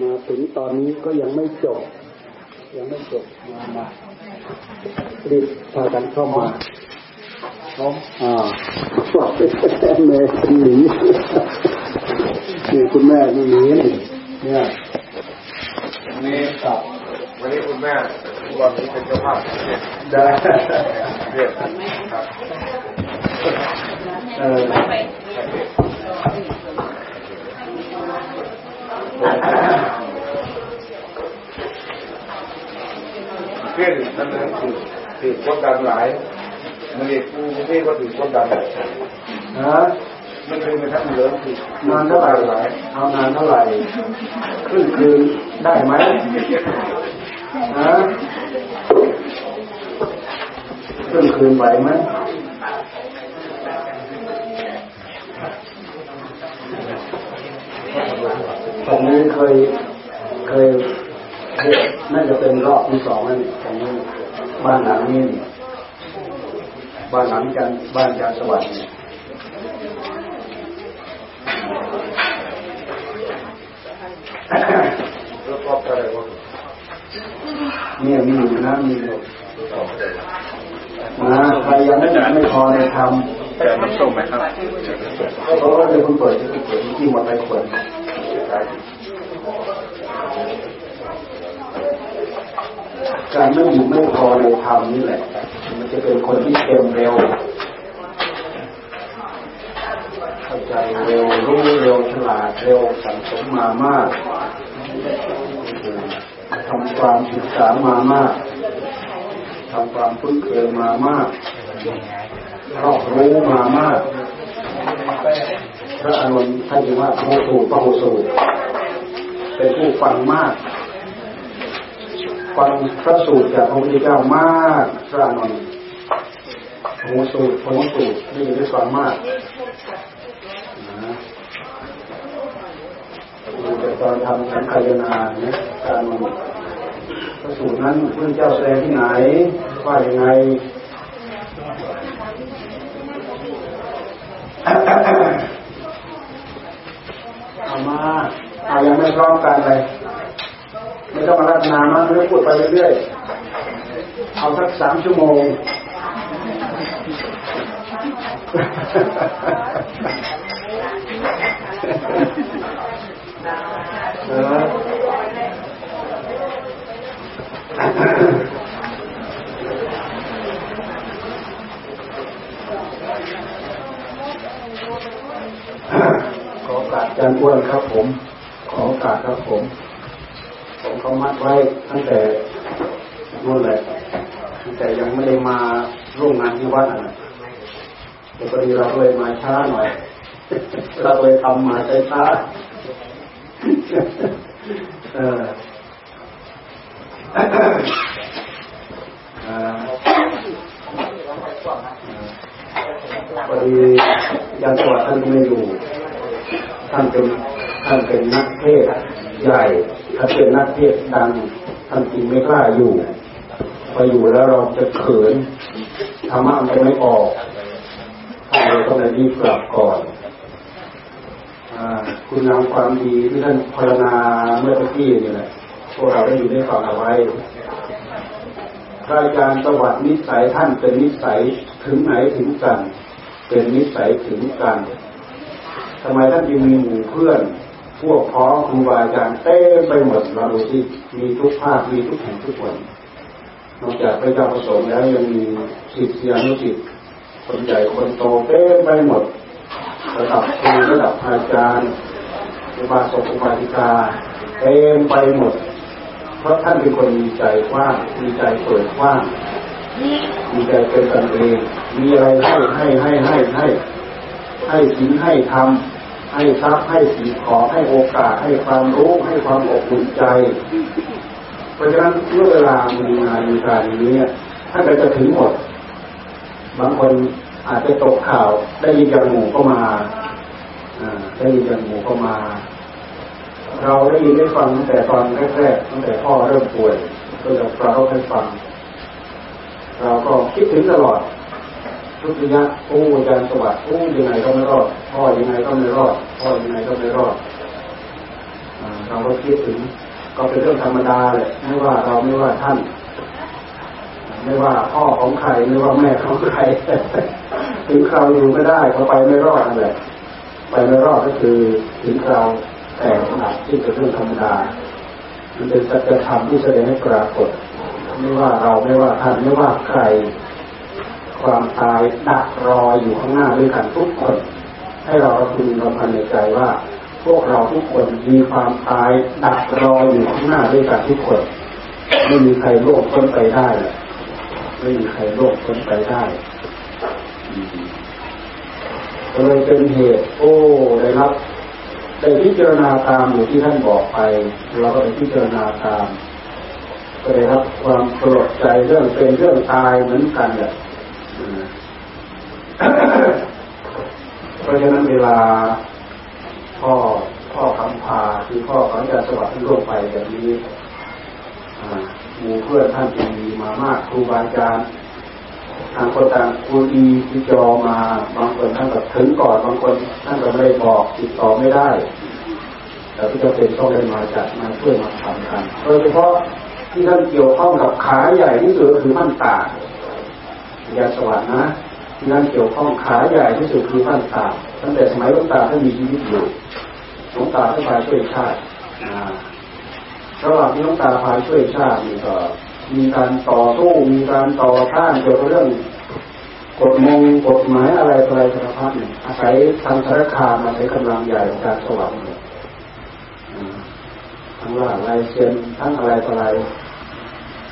มาถึงตอนนี้ก็ยังไม่จบ ยังไม่จบมามารีบพากันเข้ามาพร้อมอ่าบอกเป็นแม่เป็นหนีนี่คุณแม่นี่หนีเนี่ยนี่ครับวันนี้คุณแม่วันนี้เป็นเจ้าภาพได้เรียกครับเออ เพื่อนนั่นคือถือกดดันหลายมันเรียกกูไม่ก็ถือกดดันฮะมันเป็นมันทั้งเหลืองคือนานเท่าไหร่หลายเอานานเท่าไหร่ครึ่งคืนได้ไหมฮะครึ่งคืนไหวไหมตรงนี้เคยเคย น่าจะเป็นรอบที่สองนั่นของบ้านหลังนี้บ้านหลังจันบ้านจันสวัสดิ์แล้วก็อะไรวะเนี่ยมีอยู่นะมีอยู่นะใครยังไม่ไม่พอในทำแต่มันส่งไหมครับเพราะว่าเดี๋ยวคุณเปิดจะเปิดที่มาไปขวด การไม่อยู่ไม่พอในธรรมนี่แหละ มันจะเป็นคนที่เต็มเร็ว เข้าใจเร็วรู้เร็วฉลาดเร็วสังสมมามากทำความศึกษามามากทำความคุ้นเคยมามากรอบรู้มามาก พระอนุนท่านจึงว่าโมสูปะโหสูเป็นผู้ฟังมาก ฟังพระสูตรจากพระพุทธเจ้ามากพระนนท์โหสูตรโหสูตรนี่ได้ฟังมากนะแต่ตอนทำสังขยนาเนี่ยการมันพระสูตรนั้นพระเจ้าแสดงที่ไหนว่ายังไงเอามาเอายังไม่พร้อมกันเลย ไม่ต้องมารัตนามาเรื่อยพูดไปเรื่อยๆเอาสักสามชั่วโมงเออขอโอกาสอาจารย์อ้วนครับผม ขอโอกาสครับผม เขามัดไว้ตั้งแต่นู่นแหละตั้งแต่ยังไม่ได้มาร่วมงานที่วัดนะแต่พอดีเราเลยมาช้าหน่อยเราเลยทำมาใช้ช้าเออพอดียังตัวท่านไม่อยู่ท่านเป็นท่านเป็นนักเทศใหญ่ ถ้าเป็นนักเทศดังท่านจริงไม่กล้าอยู่ไปอยู่แล้วเราจะเขินธรรมะมันจะไม่ออกเราต้องรีบกลับก่อนคุณงามความดีที่ท่านพรณาเมื่อกี้นี่แหละพวกเราได้อยู่ได้ฟังเอาไว้พระอาจารย์ประวัตินิสัยท่านเป็นนิสัยถึงไหนถึงกัน เป็นนิสัยถึงกันทำไมท่านจึงมีหมู่เพื่อน พวกพ้องครูบาอาจารย์เต้ไปหมดเราดูสิมีทุกภาคมีทุกแห่งทุกคนนอกจากพระเจ้าประสงค์แล้วยังมีสิทธิอนุสิทธิ์คนใหญ่คนโตเต้ไปหมด ระดับครูระดับอาจารย์อุบาสกอุบาสิกาเต็มไปหมด เพราะท่านเป็นคนมีใจกว้างมีใจเปิดกว้างมีใจเป็นกันเองมีอะไรให้ให้ให้ให้ให้ให้สินให้ทำ ให้ทรัพย์ให้สิ่งของให้โอกาสให้ความรู้ให้ความอบอุ่นใจ เพราะฉะนั้นเมื่อเวลามีงานมีการนี้ท่านก็จะถึงหมด บางคนอาจจะตกข่าวได้ยินจากหมู่ก็มาได้ยินจากหมู่ก็มา เราได้ยินได้ฟังตั้งแต่ตอนแรกๆตั้งแต่พ่อเริ่มป่วยก็จะปรารบให้ฟัง เราก็คิดถึงตลอด ทุติยะโอ้อาจารย์สวัสดิ์โอ้ยังไงก็ไม่รอดพ่อยังไงก็ไม่รอดพ่อยังไงก็ไม่รอดเราก็คิดถึง ก็เป็นเรื่องธรรมดาเลยไม่ว่าเราไม่ว่าท่าน ไม่ว่าพ่อของใครไม่ว่าแม่ของใครถึงคราวอยู่ไม่ได้เขาไปไม่รอดนั่นแหละไปไม่รอดก็คือถึงคราวแต่ขนาดที่เป็นเรื่องธรรมดามันเป็นสัจธรรมที่แสดงให้ปรากฏ ไม่ว่าเราไม่ว่าท่านไม่ว่าใคร ความตายดักรออยู่ข้างหน้าด้วยกันทุกคน ให้เราพึงรำพันในใจว่า พวกเราทุกคนมีความตายดักรออยู่ข้างหน้าด้วยกันทุกคน ไม่มีใครโลภพ้นไปได้ ไม่มีใครโลภพ้นไปได้เลยเป็นเหตุ โอ้ได้รับได้พิจารณาตามอยู่ที่ท่านบอกไป เราก็ไปพิจารณาตามก็ได้รับความปลดใจเรื่องเป็นเรื่องตายเหมือนกันแหละ เพราะฉะนั้นเวลาพ่อพ่อคำพาคือพ่อของอาจารย์สวัสดิ์ที่วงไปแบบนี้หมู่เพื่อนท่านดีมามากครูบาอาจารย์ทางคนต่างครูดีที่จอมา บางคนท่านก็ถึงก่อน บางคนท่านก็ไม่บอกติดต่อไม่ได้ แต่ที่จะเป็นต้องได้มาจัดมาช่วยมาทำกันโดยเฉพาะที่ท่านเกี่ยวข้องกับขาใหญ่ที่สุดคือท่านตา ยาสวัสดิ์นะที่ท่านเกี่ยวข้องขาใหญ่ที่สุดคือท่านตาตั้งแต่สมัยหลวงตาท่านมีชีวิตอยู่หลวงตาท่านพาช่วยชาติระหว่างที่หลวงตาพาช่วยชาตินี่ก็มีการต่อสู้มีการต่อต้านเกี่ยวกับเรื่องกฎมงกฎหมายอะไรอะไรสารพัดเนี่ยอาศัยทางสารคามอาศัยกำลังใหญ่ของการสวรรค์ทั้งว่าลายเซ็นทั้งอะไรอะไร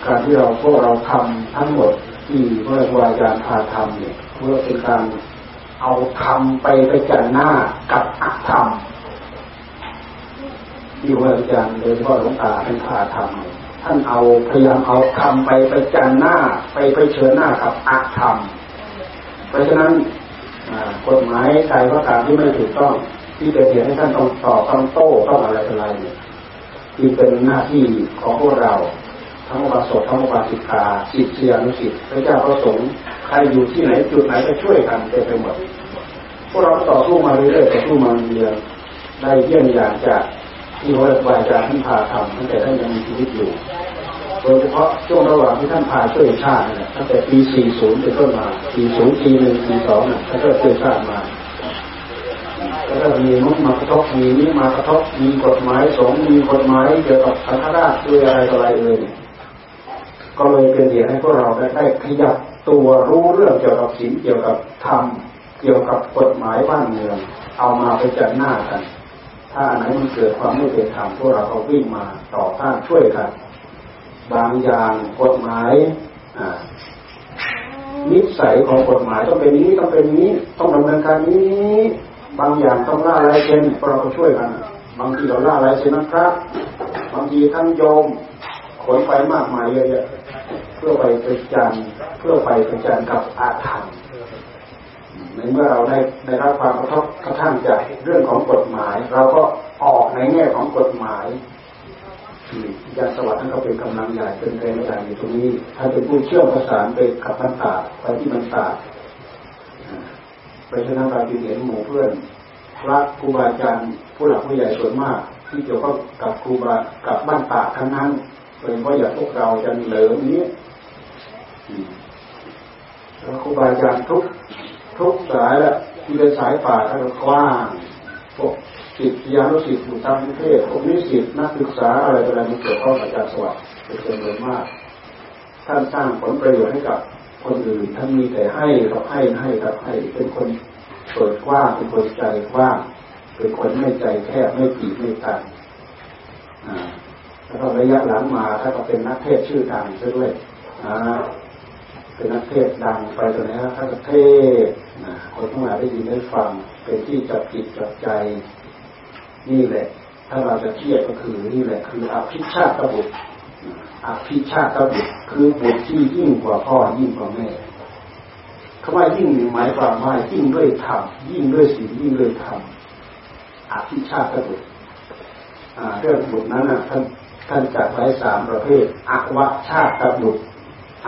การที่เราพวกเราทำทั้งหมด ที่เมื่อวาจารย์พาทำเนี่ยเพื่อเป็นการเอาทำไปไปจันหน้ากับอักธรรมที่ว่าอาจารย์โดยเฉพาะหลวงตาเป็นพาทำท่านเอาพยายามเอาทำไปไปจันหน้า ไปไปเชิญหน้ากับอักธรรม เพราะฉะนั้นกฎหมายใครก็ตามที่ไม่ถูกต้อง ที่เป็นเหตุให้ท่านต้องตอบต้องโต้ต้องอะไรอะไรเนี่ยที่เป็นหน้าที่ของพวกเรา ทั้งบาสกทั้งบาสิกาสิทธิอนุสิทธิ์พระเจ้าพระสงฆ์ใครอยู่ที่ไหนจุดไหนก็ช่วยกันเต็มไปหมดพวกเราต่อสู้มาเรื่อยๆต่อสู้มาเรื่อยได้เยี่ยมอย่างจากที่พระวายจากท่านพาทำตั้งแต่ท่านยังมีชีวิตอยู่ โดยเฉพาะช่วงระหว่างที่ท่านพาช่วยชาติเนี่ยตั้งแต่ปี 40 เป็นต้นมา 40 ปี1ปี2เนี่ยท่านก็ช่วยชาติมาแล้วก็มีมุกมากระทบมีนี้มากระทบมีกฎหมายสงมีกฎหมายเกี่ยวกับสังฆราชด้วยอะไรต่ออะไรเลย ก็เลยเป็นเหตุให้พวกเราได้ได้ขยับตัวรู้เรื่องเกี่ยวกับศีลเกี่ยวกับธรรมเกี่ยวกับกฎหมายบ้านเมือง เอามาไปจัดหน้ากัน ถ้าอันไหนมันเกิดความไม่เป็นธรรมพวกเราก็วิ่งมาต่อต้านช่วยกัน บางอย่างกฎหมายนิสัยของกฎหมายต้องเป็นนี้ต้องเป็นนี้ ต้องดำเนินการนี้ บางอย่างต้องล่าอะไรเช่นพวกเราก็ช่วยกันบางทีเราล่าอะไรเช่นนะครับบางทีทั้งโยมขนไปมากมายเยอะ เพื่อไปประจันเพื่อไปประจันกับอาถรรพ์ในเมื่อเราได้ได้รับความกระทบกระทั่งจากเรื่องของกฎหมาย เราก็ออกในแง่ของกฎหมายยาสวัสดิ์ท่านก็เป็นกำลังใหญ่เป็นแรงใหญ่อยู่ตรงนี้ท่านเป็นผู้เชื่อมประสานไปกับมันตาไปที่มันตาไปชนะการเห็นหมู่เพื่อนพระครูบาอาจารย์ผู้หลักผู้ใหญ่ส่วนมาก ที่เกี่ยวข้องกับครูบากับบ้านตาทั้งนั้นเป็นเพราะอย่างพวกเราจะเหลิมนี้ แล้วครูบาอาจารย์ทุกทุกสายแล้วที่เป็นสายป่าท่านกว้างพวกสิทธิยานุสิทธิ์อยู่ทางประเทศพวกนิสิตนักศึกษาอะไรอะไรมันเกี่ยวข้องกับอาจารย์สวัสดิ์เป็นจำนวนมาก ท่านสร้างผลประโยชน์ให้กับคนอื่นท่านมีแต่ให้กับให้ให้กับให้เป็นคนเปิดกว้างเป็นคนใจกว้างเป็นคนไม่ใจแคบไม่ปีไม่ตันแล้วก็ระยะหลังมาถ้าก็เป็นนักเทศชื่อดังซะด้วย เป็นนักเทศดังไปตอนนี้ถ้าก็เทศคนทั้งหลายได้ยินได้ฟัง เป็นที่จับจิตจับใจ นี่แหละ ถ้าเราจะเทียบก็คือนี่แหละ คืออภิชาติบุตรอภิชาติบุตรคือบุตรที่ยิ่งกว่าพ่อยิ่งกว่าแม่คำว่ายิ่งหมายความว่ายิ่งด้วยธรรมยิ่งด้วยศีลยิ่งด้วยธรรมอภิชาติบุตรเรื่องบุตรนั้นนะท่านท่านจัดไว้สามประเภทอวชาติบุตร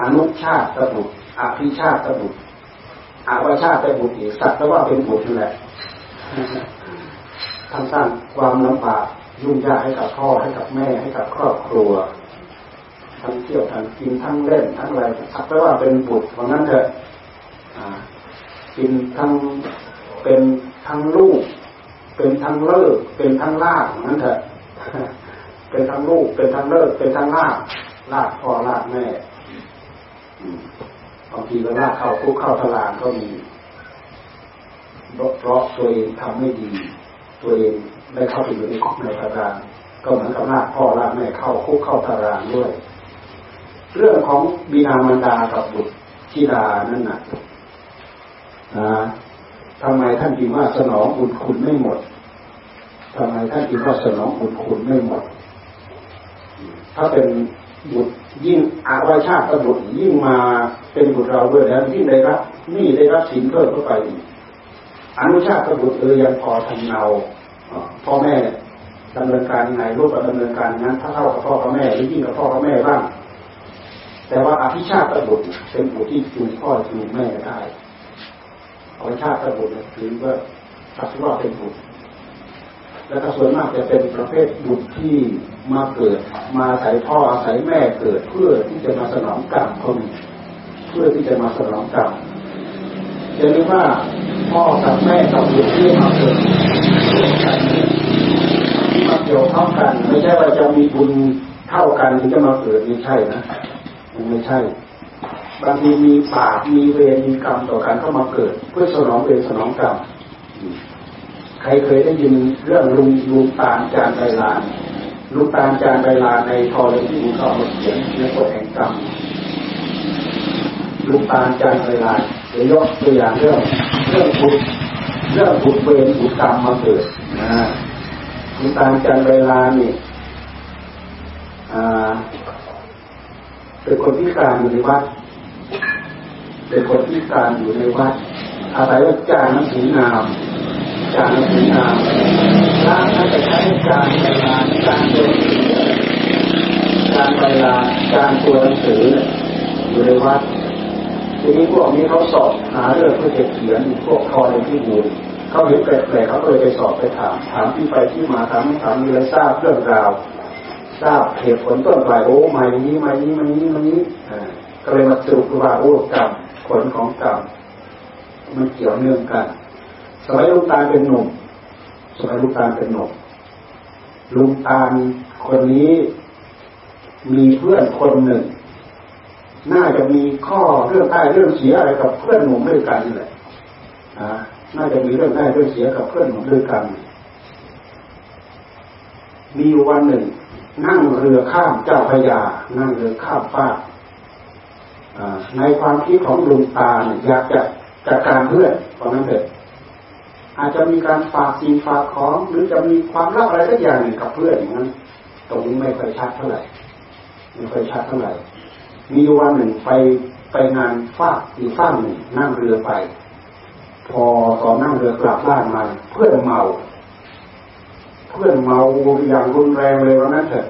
อนุชาติบุตรอภิชาติบุตรอาวชาติบุตรอีกสัตว์แต่ว่าเป็นบุตรนั่นแหละทำสร้างความลำบากยุ่งยากให้กับพ่อให้กับแม่ให้กับครอบครัวทั้งเที่ยวทั้งกินทั้งเล่นทั้งอะไรสักแต่ว่าเป็นบุตรเพราะนั้นเถอะกินทั้งเป็นทั้งลูก เป็นทั้งเลิก เป็นทั้งลากนั้นเถอะเป็นทั้งลูก เป็นทั้งเลิก เป็นทั้งลากลากพ่อลากแม่ บางทีก็ลากเข้าคุกเข้าตลาดก็มีเพราะตัวเองทำไม่ดี ตัวเองได้เข้าไปอยู่ในคุกในตาราง ก็เหมือนกับลากพ่อลากแม่เข้าคุกเข้าตารางด้วย เรื่องของบิดามารดากับบุตรธิดานั่นน่ะทำไมท่านจึงว่าสนองบุญคุณไม่หมดทำไมท่านจึงว่าสนองบุญคุณไม่หมด ถ้าเป็นบุตร ยิ่งอาวชาติบุตรยิ่งมาเป็นบุตรเราด้วยแล้วยิ่งได้รับนี่ได้รับสินเพิ่มเข้าไปอนุชาติบุตรเออยังพอทำเนาพ่อแม่ดำเนินการยังไงลูกก็ดำเนินการนั้นถ้าเท่ากับพ่อกับแม่หรือยิ่งกับพ่อกับแม่บ้าง แต่ว่าอภิชาติบุตรเป็นบุตรที่จูงพ่อจูงแม่ได้อภิชาติบุตรถือว่าสักว่าเป็นบุตร แล้วก็ส่วนมากจะเป็นประเภทบุตรที่มาเกิด มาอาศัยพ่ออาศัยแม่เกิดเพื่อที่จะมาสนองกรรมคนเพื่อที่จะมาสนองกรรมจะเรียกว่าพ่อกับแม่กับบุตรที่มาเกิดที่มาเกี่ยวข้องกันไม่ใช่ว่าจะมีบุญเท่ากันถึงจะมาเกิดไม่ใช่นะมันไม่ใช่บางทีมีบาปมีเวรมีกรรมต่อกันเข้ามาเกิด เพื่อสนองเวรสนองกรรม ใครเคยได้ยินเรื่องลุงลุงตาลจานไบลานลุงตาลจานไบลานในทอเลที่บุญเขาเขียนในกฎแห่งกรรมลุงตาลจานไบลานเดี๋ยวยกตัวอย่างเรื่องเรื่องบุญเรื่องบุญเวรบุญกรรมมาเกิดนะลุงตาลจานไบลานนี่เป็นคนพิการอยู่ในวัด เป็นคนพิการอยู่ในวัดอาศัยว่าจ้างน้ำสีงาม การพิจารณาร่างน่าจะใช้การเวลาการเดินการเวลาการตัวหนังสืออยู่ในวัดทีนี้พวกนี้เขาสอบหาเรื่องเพื่อจะเขียนพวกคอในที่บูนเขาเห็นแปลกๆเขาเลยไปสอบไปถาม ถามที่ไปที่มาถามถามมีอะไรทราบเรื่องราว ทราบเหตุผลต้นปลายโอ้มาอย่างนี้มาอย่างนี้มาอย่างนี้มาอย่างนี้ก็เลยมาสรุปว่าโอ้กรรมผลของกรรมมันเกี่ยวเนื่องกัน สมัยลุงตาเป็นหนุ่มสมัยลุงตาเป็นหนุ่มลุงตาคนนี้มีเพื่อนคนหนึ่ง น่าจะมีข้อเรื่องได้เรื่องเสียอะไรกับเพื่อนหนุ่มด้วยกันแหละน่าจะมีเรื่องได้เรื่องเสียกับเพื่อนหนุ่มด้วยกัน มีวันหนึ่ง นั่งเรือข้ามเจ้าพยา นั่งเรือข้ามฟ้าในความคิดของลุงตาเนี่ยอยากจะจัดการเพื่อนเพราะนั้นเถอะ อาจจะมีการฝากสิ่งฝากของหรือจะมีความลับอะไรสักอย่างหนึ่งกับเพื่อนอย่างนั้น ตรงนี้ไม่ค่อยชัดเท่าไหร่ไม่ค่อยชัดเท่าไหร่ มีวันหนึ่งไปไปงานฟากอีกฟากหนึ่งนั่งเรือไป พอตอนนั่งเรือกลับบ้านมาเพื่อนเมา เพื่อนเมาอย่างรุนแรงเลยวันนั้นเถอะ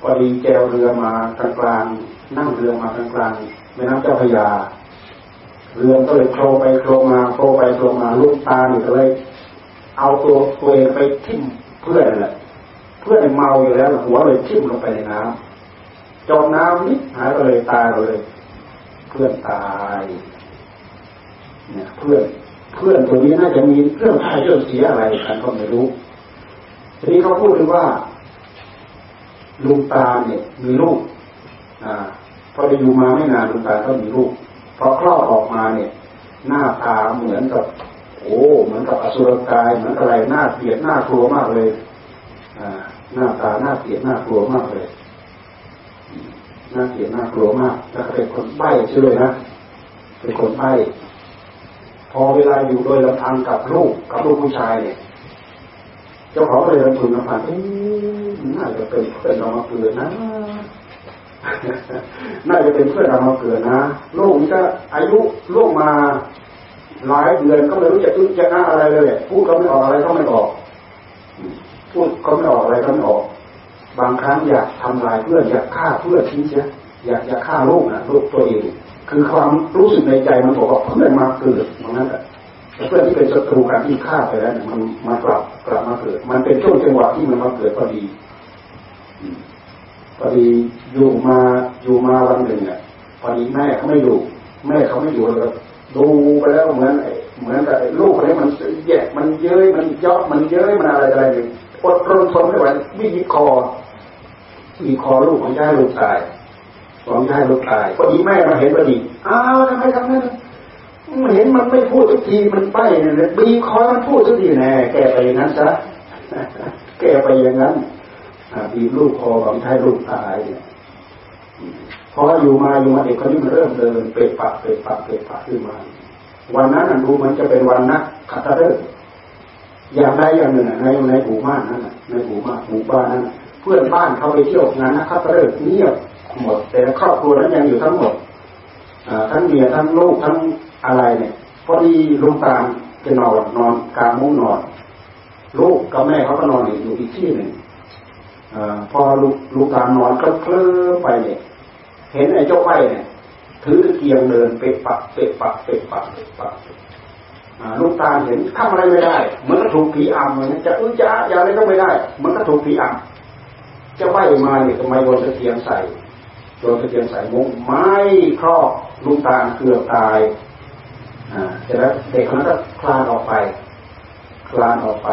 พอดีแจวเรือมากลางๆนั่งเรือมากลางๆแม่น้ำเจ้าพยา เรือก็เลยโคลไปโคลมาโคลไปโคลมาลูกตาเนี่ยก็เลย เอาตัวตัวเองไปทิ่มเพื่อนแหละเพื่อนเมาอยู่แล้วหัวเลยทิ่มลงไปในน้ำจมน้ำนิดหายไปเลยตายเลย เพื่อนตายเนี่ยเพื่อนเพื่อนตัวนี้น่าจะมีเรื่องได้เรื่องเสียอะไรกันก็ไม่รู้ทีนี้เขาพูดถึงว่าลุงตาเนี่ยมีลูกอ่าพอได้อยู่มาไม่นานลุงตาก็มีลูก พอคลอดออกมาเนี่ย หน้าตาเหมือนกับ โอ้เหมือนกับอสุรกายเหมือนอะไรหน้าเกลียดหน้ากลัวมากเลยอ่าหน้าตาหน้าเกลียดหน้ากลัวมากเลยหน้าเกลียดหน้ากลัวมากแล้วเป็นคนใบ้ช่วยนะเป็นคนใบ้พอเวลาอยู่โดยลำพังกับลูกกับลูกผู้ชายเนี่ยเจ้าของเลยลำพึงลำพันเอ๊น่าจะเป็นเป็นเรามาเกิดนะ น่าจะเป็นเพื่อนเรามาเกิดนะลูกนี่ก็อายุลูกมาหลายเดือนก็ไม่รู้จะตุ้จะน้าอะไรเลยพูดก็ไม่ออกอะไรก็ไม่ออกพูดก็ไม่ออกอะไรก็ไม่ออก บางครั้งอยากทำลายเพื่อนอยากฆ่าเพื่อนทิ้งเสียอยากอยากฆ่าลูกนะลูกตัวเองคือความรู้สึกในใจมันบอกว่าเพื่อนมาเกิดตรงนั้นแหละเพื่อนที่เป็นศัตรูกันที่ฆ่าไปแล้วมันมากลับกลับมาเกิด มันเป็นช่วงจังหวะที่มันมาเกิดพอดี พอดีอยู่มาอยู่มาวันหนึ่งเนี่ยพอดีแม่เขาไม่อยู่แม่เขาไม่อยู่เลยดูไปแล้วเหมือนเหมือนกับลูกคนนี้มันแยกมันเย้ยมันย่อมันเย้ยมันอะไรอะไรหนึ่งอดรนทนไม่ไหววิ่งคอวิ่งคอลูกของย่าลูกตายของย่าลูกตายพอดีแม่มาเห็นพอดีอ้าวทำไมทำนั้นเห็นมันไม่พูดทุกทีมันไปเนี่ยบีคอมันพูดทุกทีแน่แกไปอย่างนั้นซะแกไปอย่างนั้น บีบลูกคอของชายลูกตายเนี่ยพออยู่มาอยู่มาเด็กคนนี้มันเริ่มเดินเปะปะเปะปะเปะปะขึ้นมา วันนั้นดูมันจะเป็นวันนักขัตฤกษ์อย่างใดอย่างหนึ่งในในหมู่บ้านนั้นในหมู่บ้านหมู่บ้านนั้นเพื่อนบ้านเขาไปเที่ยวงานนักขัตฤกษ์เงียบหมด แต่ครอบครัวนั้นยังอยู่ทั้งหมดทั้งเมียทั้งลูกทั้งอะไรเนี่ยพอดีลุงตาจะนอนนอนกลางมุ้งนอน ลูกกับแม่เขาก็นอนอยู่อีกที่หนึ่ง พอลูกลูกตานอนก็เคลิ้มไปเนี่ย เห็นไอ้เจ้าไฟเนี่ยถือตะเกียงเดินเปะปักเปะปักเปะปักเปะปักลูกตาเห็นทำอะไรไม่ได้เหมือนก็ถูกผีอำเหมือนจะอุ้ยจะอย่าอะไรก็ไม่ได้เหมือนก็ถูกผีอำเจ้าไฟมาเนี่ยทำไมโดนตะเกียงใส่โดนตะเกียงใส่มุ้งไม้ครอบลูกตาเกือบตายอ่าเสร็จแล้วเด็กคนนั้นก็คลานออกไป คลานออกไป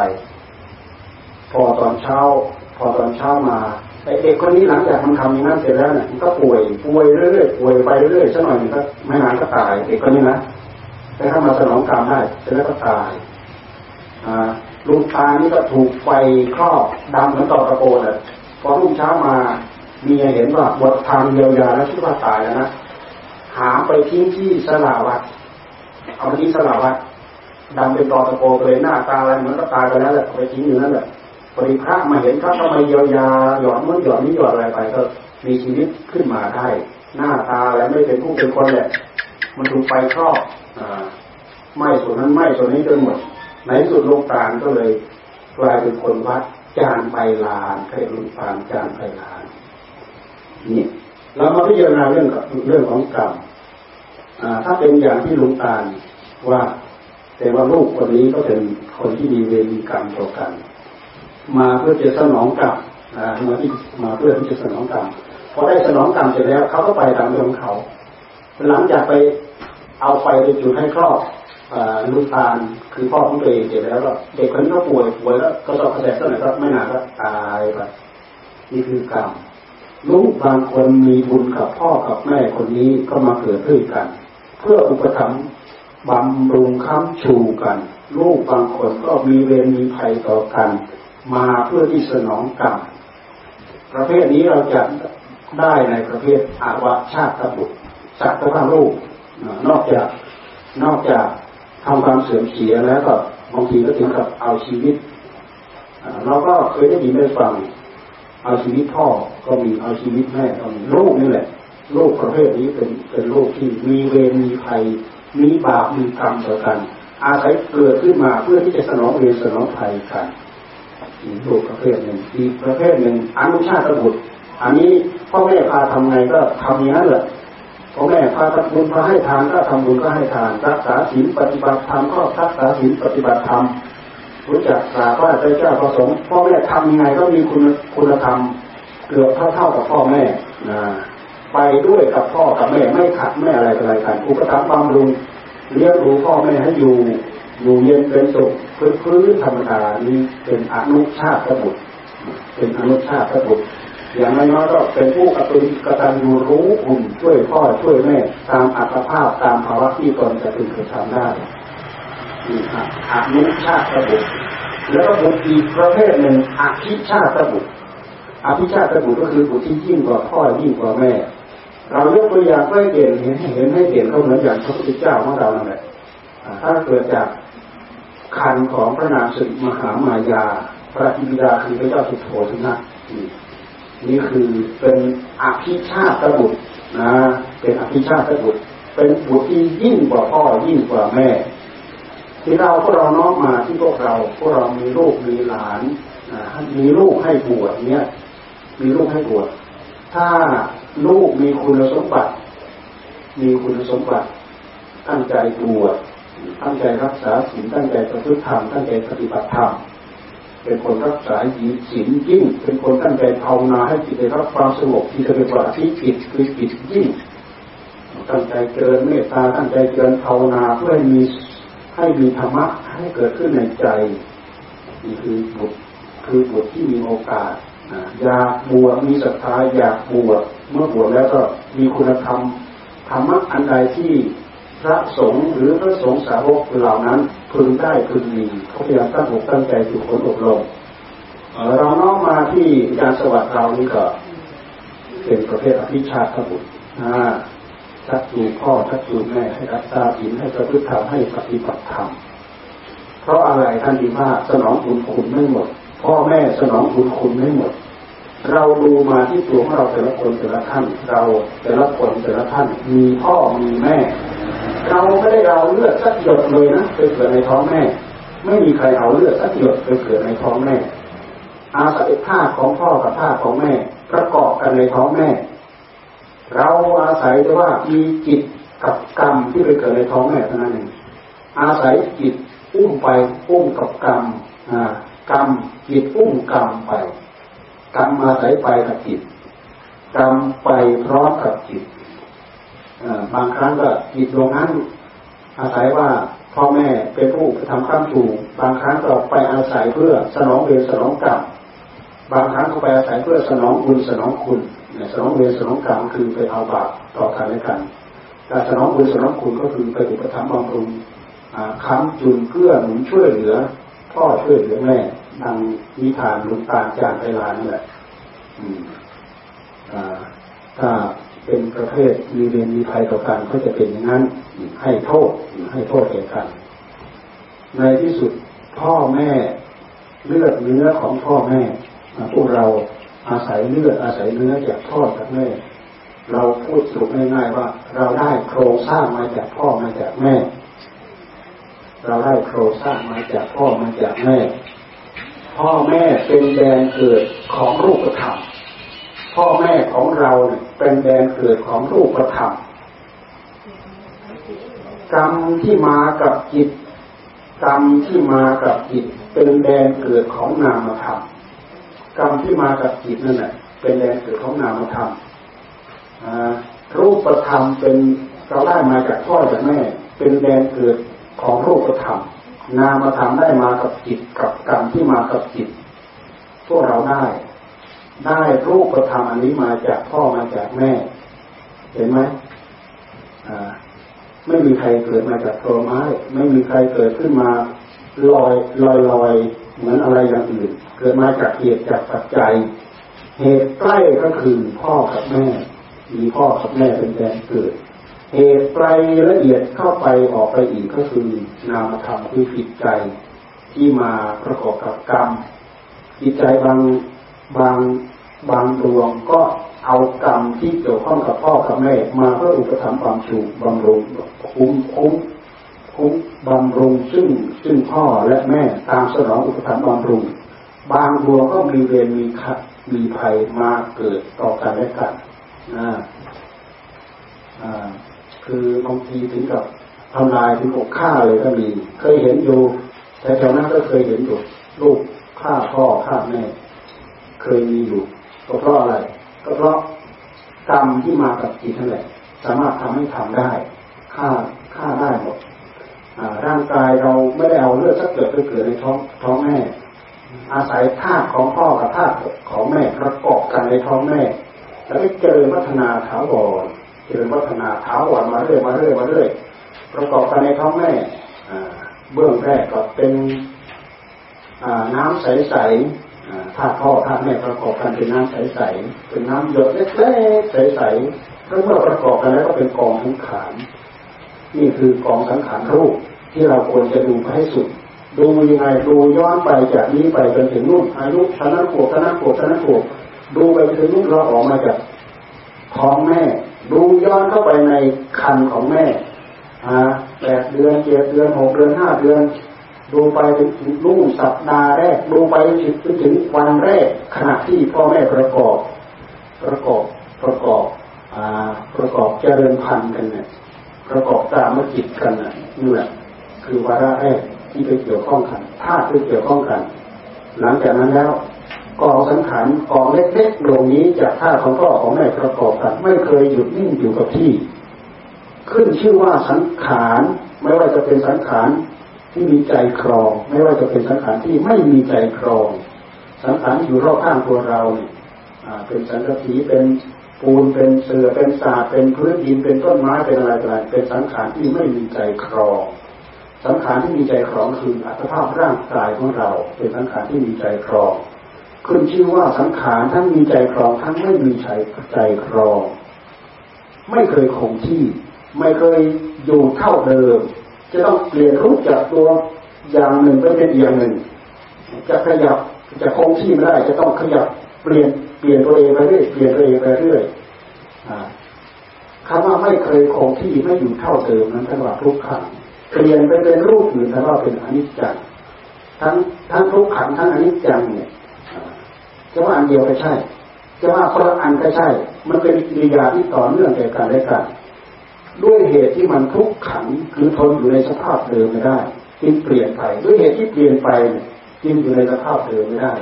พอตอนเช้า พอตอนเช้ามาไอเด็กคนนี้หลังจากมันทำอย่างนั้นเสร็จแล้วเนี่ยมันก็ป่วยป่วยเรื่อยๆป่วยไปเรื่อยๆสักหน่อยมันก็ไม่นานก็ตายเด็กคนนี้นะแต่ถ้ามาสนองกรรมได้เสร็จแล้วก็ตายลูกตานี่ก็ถูกไฟครอบดำเหมือนต่อตะโกนเลยพอรุ่งเช้ามามีเห็นว่าบททางเยียวยาแล้วคิดว่าตายแล้วนะหาไปทิ้งที่สลาวัดเอาไปทิ้งสลาวัดดำเป็นตอตะโกเลยหน้าตาอะไรเหมือนก็ตายไปแล้วแหละไปทิ้งอยู่นั่นแหละ พอดีพระมาเห็นพระก็มาเยียวยาหยอดมันหยอดนี้หยอดอะไรไปก็มีชีวิตขึ้นมาได้ หน้าตาอะไรไม่เป็นผู้เป็นคนแหละมันถูกไฟครอบไม้ส่วนนั้นไม้ส่วนนี้จนหมดในสุดโลกตาลก็เลยกลายเป็นคนวัดจานไปลานใครลุงตาลจานไปลานนี่เรามาพิจารณาเรื่องเรื่องของกรรมถ้าเป็นอย่างที่ลุงตาลว่าแต่ว่าลูกคนนี้ก็เป็นคนที่มีเวรมีกรรมต่อกัน มาเพื่อจะสนองกรรมมาที่มาเพื่อที่จะสนองกรรมพอได้สนองกรรมเสร็จแล้วเขาก็ไปตามเรื่องเขา หลังจากไปเอาไฟไปจุดให้ครอบลูกตาลคือพ่อของตัวเองเสร็จแล้วก็เด็กคนนี้ก็ป่วยป่วยแล้วก็ต้องกระแสก็ไหนก็ไม่นานก็ตายไปนี่คือกรรมลูกบางคนมีบุญกับพ่อกับแม่คนนี้ก็มาเกิดด้วยกัน เพื่ออุปถัมภ์บำรุงค้ำชูกัน ลูกบางคนก็มีเวรมีภัยต่อกัน มาเพื่อที่สนองกรรมประเภทนี้เราจะได้ในประเภทอาวชาติบุตรสัตว์ทั้งลูกนอกจากนอกจากทำความเสื่อมเสียแล้วก็บางทีก็ถึงกับเอาชีวิตเราก็เคยได้ยินได้ฟังเอาชีวิตพ่อก็มีเอาชีวิตแม่ก็มีลูกนี่แหละลูกประเภทนี้เป็นเป็นลูกที่มีเวรมีภัยมีบาปมีกรรมต่อกัน อาศัยเกิดขึ้นมาเพื่อที่จะสนองเวรสนองภัยกัน ลูกประเภทหนึ่งอีกประเภทหนึ่งอนุชาติบุตร อันนี้พ่อแม่พาทำไงก็ทำอย่างนั้นแหละพ่อแม่พาทำบุญพาให้ทานก็ทำบุญก็ให้ทานรักษาศีลปฏิบัติธรรมก็รักษาศีลปฏิบัติธรรมรู้จักกราบไหว้พระเจ้าประสงค์พ่อแม่ทำยังไงก็มีคุณคุณธรรมเกือบเท่าเท่ากับพ่อแม่นะไปด้วยกับพ่อกับแม่ไม่ขัดไม่อะไรอะไรกันอุปถัมภ์บำรุงเลี้ยงดูพ่อแม่ให้อยู่ อยู่เย็นเป็นสุขพื้นพื้นธรรมดานี้เป็นอนุชาติบุตรเป็นอนุชาติบุตรอย่างน้อยก็เป็นผู้กตุนกตัญญูรู้คุณช่วยพ่อช่วยแม่ตามอัตภาพตามภาวะที่ตนจะพึงกระทำได้นี่ครับอนุชาติบุตรแล้วก็บุตรอีกประเภทหนึ่งอภิชาติบุตรอภิชาติบุตรก็คือบุตรที่ยิ่งกว่าพ่อยิ่งกว่าแม่ เรายกตัวอย่างให้เห็นเห็นเห็นให้เห็นเขาเหมือนอย่างพระพุทธเจ้าของเรานั่นแหละถ้าเกิดจาก คันของพระนามสุมหามายา พระอิบิดาคือพระเจ้าสุโธทนะนี่คือเป็นอภิชาติบุตรนะเป็นอภิชาติบุตร เป็นบุตรที่ยิ่งกว่าพ่อยิ่งกว่าแม่ ที่เราพวกเราน้อมมาที่พวกเราพวกเรามีลูกมีหลานมีลูกให้บวชเนี้ยมีลูกให้บวชถ้าลูกมีคุณสมบัติ มีคุณสมบัติตั้งใจบวช ตั้งใจรักษาศีลตั้งใจประพฤติธรรมตั้งใจปฏิบัติธรรมเป็นคนรักษาศีลยิ่ง เป็นคนตั้งใจภาวนาให้จิตได้รับความสงบที่เรียกว่าที่จิตคือจิตยิ่งตั้งใจเจริญเมตตาตั้งใจเจริญภาวนาเพื่อให้มีให้มีธรรมะให้เกิดขึ้นในใจนี่คือบทคือบทที่มีโอกาสอยากบวชมีศรัทธาอยากบวชเมื่อบวชแล้วก็มีคุณธรรมธรรมะอันใดที่ พระสงฆ์หรือพระสงฆ์สาวกเหล่านั้นพึงได้พึงมีเขาพยายามตั้งอกตั้งใจฝึกฝนอบรมเราน้อมมาที่การสวัสดิ์เรานี่ก็เป็นประเภทอภิชาติบุตรชักจูพ่อชักจูแม่ให้รักษาศีลให้ประพฤติธรรมให้ปฏิบัติธรรมเพราะอะไรท่านดีมากสนองบุญคุณไม่หมด พ่อแม่สนองบุญคุณไม่หมด เราดูมาที่ตัวของเราแต่ละคนแต่ละท่าน เราแต่ละคนแต่ละท่านมีพ่อมีแม่ เราไม่ได้เอาเลือดสักหยดเลยนะไปเกิดในท้องแม่ ไม่มีใครเอาเลือดสักหยดไปเกิดในท้องแม่ อาศัยท่าของพ่อกับท่าของแม่ ประกอบกันในท้องแม่ เราอาศัยแต่ว่ามีจิตกับกรรมที่ไปเกิดในท้องแม่เท่านั้นเองอาศัยจิตอุ้มไปอุ้มกับกรรมกรรมจิตอุ้มกรรมไปกรรมอาศัยไปกับจิตกรรมไปพร้อมกับจิต บางครั้งก็จิตดวงนั้น อาศัยว่าพ่อแม่เป็นผู้ทำข้ามถูกบางครั้งก็ไปอาศัยเพื่อสนองเวรสนองกรรมบางครั้งก็ไปอาศัยเพื่อสนองบุญสนองคุณสนองเวรสนองกรรมคือไปเอาบาปต่อกันและกันแต่สนองบุญสนองคุณก็คือไปอุปถัมภ์บำรุงค้ำจุนเพื่อหนุนช่วยเหลือ พ่อช่วยเหลือแม่ดังนิทานลุงตาจานไปลานี่แหละถ้า เป็นประเภทมีเวรมีภัยต่อกันก็จะเป็นอย่างนั้น ให้โทษให้โทษแก่กันในที่สุดพ่อแม่เลือดเนื้อของพ่อแม่พวกเราอาศัยเลือดอาศัยเนื้อจากพ่อจากแม่ เราพูดสรุปง่ายๆว่า เราได้โครงสร้างมาจากพ่อมาจากแม่ เราได้โครงสร้างมาจากพ่อมาจากแม่ พ่อแม่เป็นแดนเกิดของรูปธรรม พ่อแม่ของเราเป็นแดนเกิดของรูปธรรมกรรมที่มากับจิตกรรมที่มากับจิต เป็นแดนเกิดของนามธรรมกรรมที่มากับจิตนั่นแหละเป็นแดนเกิดของนามธรรมรูปธรรมเป็นเราได้มาจากพ่อจากแม่ เป็นแดนเกิดของรูปธรรมนามธรรมได้มากับจิตกับกรรมที่มากับจิต พวกเราได้ ได้รูปธรรมอันนี้มาจากพ่อมาจากแม่ เห็นไหมไม่มีใครเกิดมาจากตัวไม้ ไม่มีใครเกิดขึ้นมาลอยลอยลอยเหมือนอะไรอย่างอื่น เกิดมาจากเหตุจากปัจจัย เหตุใกล้ก็คือพ่อกับแม่ มีพ่อกับแม่เป็นแดนเกิด เหตุไกลละเอียดเข้าไปออกไปอีกก็คือนามธรรมคือจิตใจที่มาประกอบกับกรรมจิตใจบาง บางบางดวงก็เอากรรมที่เกี่ยวข้องกับพ่อกับแม่มาเพื่ออุปถัมภ์ความชูบำรุงคุ้มคุ้มคุ้มบำรุงซึ่งซึ่งพ่อและแม่ตามสนองอุปถัมภ์บำรุง บางดวงก็มีเวรมีขัดมีภัยมาเกิดต่อกันและกันอ่าอ่าคือบางทีถึงกับทำลายถึงกับฆ่าเลยก็มี เคยเห็นอยู่แต่แถวนั้นก็เคยเห็นอยู่ลูกฆ่าพ่อฆ่าแม่ เคยมีอยู่ก็เพราะอะไร ก็เพราะกรรมที่มากับจิตนั่นแหละสามารถทำให้ทำได้ฆ่าฆ่าได้หมดร่างกายเราไม่ได้เอาเลือดสักเกิดไปเกิดในท้องท้องแม่ อาศัยธาตุของพ่อกับธาตุของแม่ประกอบกันในท้องแม่ แล้วก็เจริญพัฒนาถาวรเจริญพัฒนาถาวรมาเรื่อยมาเรื่อยมาเรื่อยประกอบกันในท้องแม่เบื้องแรกก็เป็นน้ำใส ถ้าพ่อถ้าแม่ประกอบกันเป็นน้ำใสๆเป็นน้ำหยดเล็กๆใสๆแล้วเมื่อประกอบกันแล้วก็เป็นกองสังขารนี่คือกองสังขารรูปที่เราควรจะดูให้สุด ดูยังไงดูย้อนไปจากนี้ไปจนถึงนู่นอายุชนะขวบชนะขวบชนะขวบดูไปถึงนู่นเราออกมาจากท้องแม่ ดูย้อนเข้าไปในคันของแม่ฮะแปดเดือนเจ็ดเดือนหกเดือนห้าเดือน ดูไปถึงรุ่งสัปดาห์แรกดูไปถึงถึงวันแรกขณะที่พ่อแม่ประกอบ ประกอบประกอบประกอบเจริญพันธุ์กันเนี่ยประกอบตามจิตกันนี่แหละคือวาระแรกที่ไปเกี่ยวข้องกันธาตุที่เกี่ยวข้องกัน หลังจากนั้นแล้วกองสังขารกองเล็กๆตรงนี้จากธาตุของพ่อของแม่ประกอบกัน ไม่เคยหยุดนิ่งอยู่กับที่ ขึ้นชื่อว่าสังขารไม่ว่าจะเป็นสังขาร ที่มีใจครอง ไม่ว่าจะเป็นสังขารที่ไม่มีใจครอง สังขารอยู่รอบข้างตัวเราเนี่ยเป็นสังกสีเป็นปูนเป็นเสือเป็นสาเป็นพื้นดินเป็นต้นไม้เป็นอะไรอะไรเป็นสังขารที่ไม่มีใจครอง สังขารที่มีใจครองคืออัตภาพร่างกายของเรา เป็นสังขารที่มีใจครองขึ้นชื่อว่าสังขารทั้งมีใจครองทั้งไม่มีใจใจครอง ไม่เคยคงที่ ไม่เคยอยู่เท่าเดิม จะต้องเปลี่ยนรูปจากตัวอย่างหนึ่งไปเป็นอย่างหนึ่ง จะขยับจะคงที่ไม่ได้จะต้องขยับเปลี่ยนเปลี่ยนตัวเองไปเรื่อยเปลี่ยนตัวเองไปเรื่อยคำว่าไม่เคยคงที่ไม่อยู่เท่าเดิมนั้นท่านว่าทุกขังเปลี่ยนไปเป็นรูปอื่นท่านว่าเป็นอนิจจังทั้งทั้งทุกขังทั้งอนิจจังเนี่ยจะว่าอันเดียวก็ใช่จะว่าคนละอันก็ใช่ มันเป็นกิริยาที่ต่อเนื่องแก่กันและกัน ด้วยเหตุที่มันทุกขังคือทนอยู่ในสภาพเดิมไม่ได้จึงเปลี่ยนไปด้วยเหตุที่เปลี่ยนไปจึงอยู่ในสภาพเดิมไม่ได้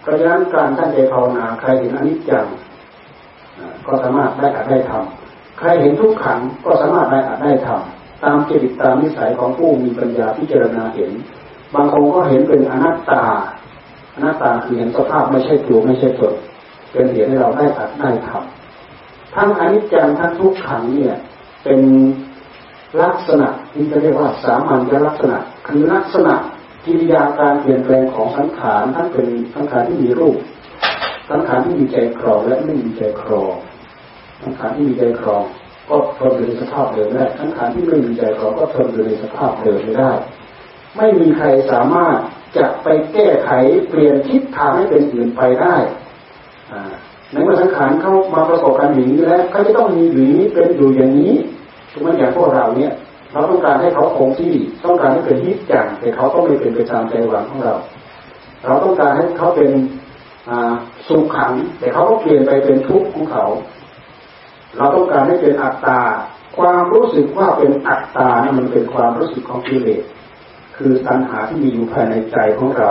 เพราะฉะนั้นการตั้งใจภาวนาใครเห็นอนิจจังก็สามารถได้อาจได้ทำใครเห็นทุกขังก็สามารถได้อาจได้ทำตามจิตตามนิสัยของผู้มีปัญญาพิจารณาเห็น บางองคนก็เห็นเป็นอนัตตาอนัตตาคือเห็นสภาพไม่ใช่ตัวไม่ใช่ตนเป็นเหตุให้เราได้อาจได้ทำทั้งอนิจจังทั้งทุกขังเนี่ย เป็นลักษณะที่จะเรียกว่าสามัญลักษณะ คือลักษณะกิริยาการเปลี่ยนแปลงของสังขารทั้งเป็นสังขารที่มีรูป สังขารที่มีใจครองและไม่มีใจครองสังขารที่มีใจครอง ก็ทนอยู่ในสภาพเดิมได้สังขารที่ไม่มีใจครองก็ทนอยู่ในสภาพเดิมไม่ได้ ไม่มีใครสามารถจะไปแก้ไขเปลี่ยนทิศทางให้เป็นอื่นไปได้ ในเมื่อสังขารเข้ามาประกอบกันอย่างนี้แล้วเขาจะต้องมีอยู่นี้เป็นอยู่อย่างนี้ทุกมันอย่างพวกเราเนี่ย เราต้องการให้เขาคงที่ต้องการให้เป็นฮิตจังแต่เขาก็ไม่เป็นไปตามใจหวังของเรา เราต้องการให้เขาเป็นสุขขัง แต่เขาก็เปลี่ยนไปเป็นทุกข์ของเขา เราต้องการให้เป็นอัตตา ความรู้สึกว่าเป็นอัตตานี่มันเป็นความรู้สึกของกิเลสคือตัณหาที่มีอยู่ภายในใจของเรา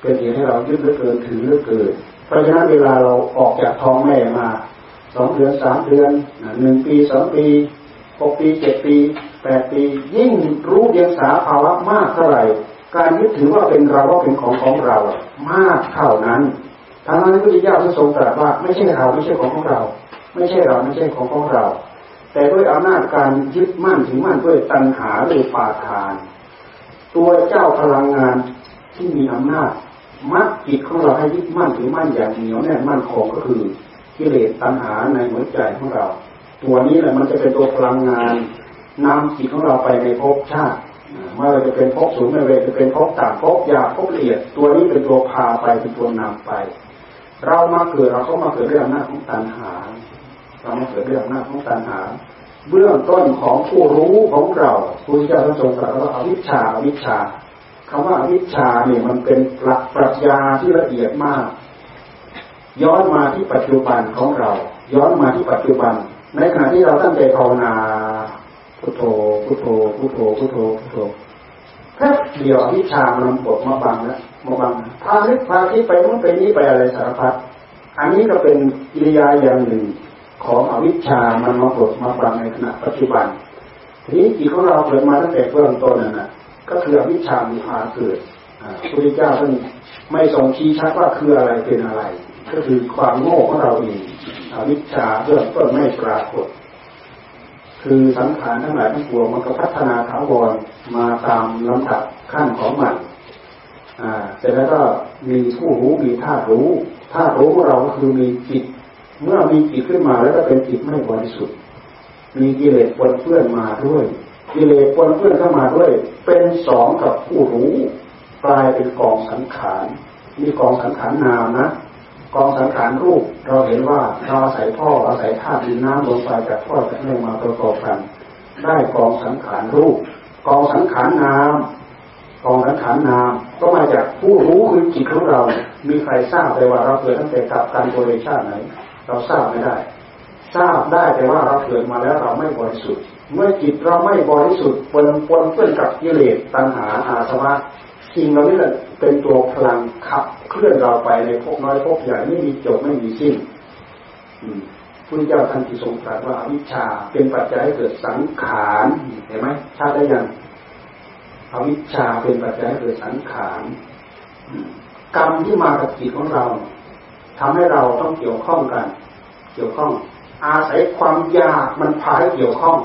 เป็นเหตุให้เรายึดเลือเกินถือเลือเกิน เพราะฉะนั้นเวลาเราออกจากท้องแม่มาสองเดือนสามเดือนหนึ่งปีสองปีหกปีเจ็ดปีแปดปี ยิ่งรู้เดียงสาภาวะมากเท่าไหร่ การยึดถือว่าเป็นเราว่าเป็นของของเรา มากเท่านั้นทางนั้นพระพุทธเจ้าทรงตรัสว่าไม่ใช่เราไม่ใช่ของของเรา ไม่ใช่เราไม่ใช่ของของเรา แต่ด้วยอำนาจการยึดมั่นถึงมั่นด้วยตัณหาหรือปาทาน ตัวเจ้าพลังงานที่มีอำนาจ มัดจิตของเราให้ยึดมั่นถือมั่นอย่างเหนียวแน่นมั่นคงก็คือกิเลสตัณหาในหัวใจของเรา ตัวนี้แหละมันจะเป็นตัวพลังงานนำจิตของเราไปในภพชาติไม่ว่าจะเป็นภพสูงไม่ว่าจะเป็นภพต่ำภพยาภพละเอียด ตัวนี้เป็นตัวพาไปเป็นตัวนำไป เรามาเกิดเราก็มาเกิดเรื่องหน้าของตัณหา เรามาเกิดเรื่องหน้าของตัณหา เบื้องต้นของผู้รู้ของเราพระเจ้าทรงตรัสว่าอวิชชาอวิชชา คำว่าวิชาเนี่ยมันเป็นหลักปรัชญาที่ละเอียดมาก ย้อนมาที่ปัจจุบันของเรา ย้อนมาที่ปัจจุบัน ในขณะที่เราตั้งใจภาวนาพุทโธพุทโธพุทโธพุทโธพุทโธแค่เดียววิชามันปดมาบังแล้วมาบังพาลิพาที่ไปนู้นไปนี้ไปอะไรสารพัดอันนี้ก็เป็นกิริยาอย่างหนึ่งของอวิชามันมาปดมาบังในขณะปัจจุบันทีนี้จิตของเราเกิดมาตั้งแต่เบื้องต้นน่ะ ก็คืออวิชามีพาเกิดพระพุทธเจ้าท่านไม่ทรงชี้ชัดว่าคืออะไรเป็นอะไร ก็คือความโง่ของเราเองอวิชชาเบื้องต้นไม่ปรากฏ คือสังขารทั้งหลายทั้งปวงมันก็พัฒนาถาวรมาตามลำดับขั้นของมันอ่าเสร็จแล้วก็มีผู้รู้มีธาตุรู้ธาตุรู้ของเราก็คือมีจิต เมื่อมีจิตขึ้นมาแล้วก็เป็นจิตไม่บริสุทธิ์มีกิเลสปนเปื้อนมาด้วย กิเลสปนเปื้อนเข้ามาด้วยเป็นสองกับผู้รู้กลายเป็นกองสังขารมีกองสังขารนามนะกองสังขารรูปเราเห็นว่าเราอาศัยพ่ออาศัยธาตุดินน้ำลมไฟจากพ่อจากแม่มาประกอบกัน ได้กองสังขารรูป กองสังขารนามกองสังขารนามก็มาจากผู้รู้คือจิตของเรา มีใครทราบเลยว่าเราเกิดตั้งแต่กับการโพลิชาติไหน เราทราบไม่ได้ ทราบได้แต่ว่าเราเกิดมาแล้วเราไม่บริสุทธิ์ เมื่อจิตเราไม่บริสุทธิ์ปนปนเพื่อนกับกิเลสตัณหาอาสวะสิ่งเหล่านี้เป็นตัวพลังขับเคลื่อนเราไปในภพน้อยภพใหญ่ไม่มีจบไม่มีสิ้นพุทธเจ้าท่านที่ทรงตรัสว่าวิชาเป็นปัจจัยให้เกิดสังขารเห็นไหมชาติได้ยังอวิชชาเป็นปัจจัยให้เกิดสังขารกรรมที่มากับจิตของเราทำให้เราต้องเกี่ยวข้องกัน เกี่ยวข้อง อาศัยความยากมันพาให้เกี่ยวข้อง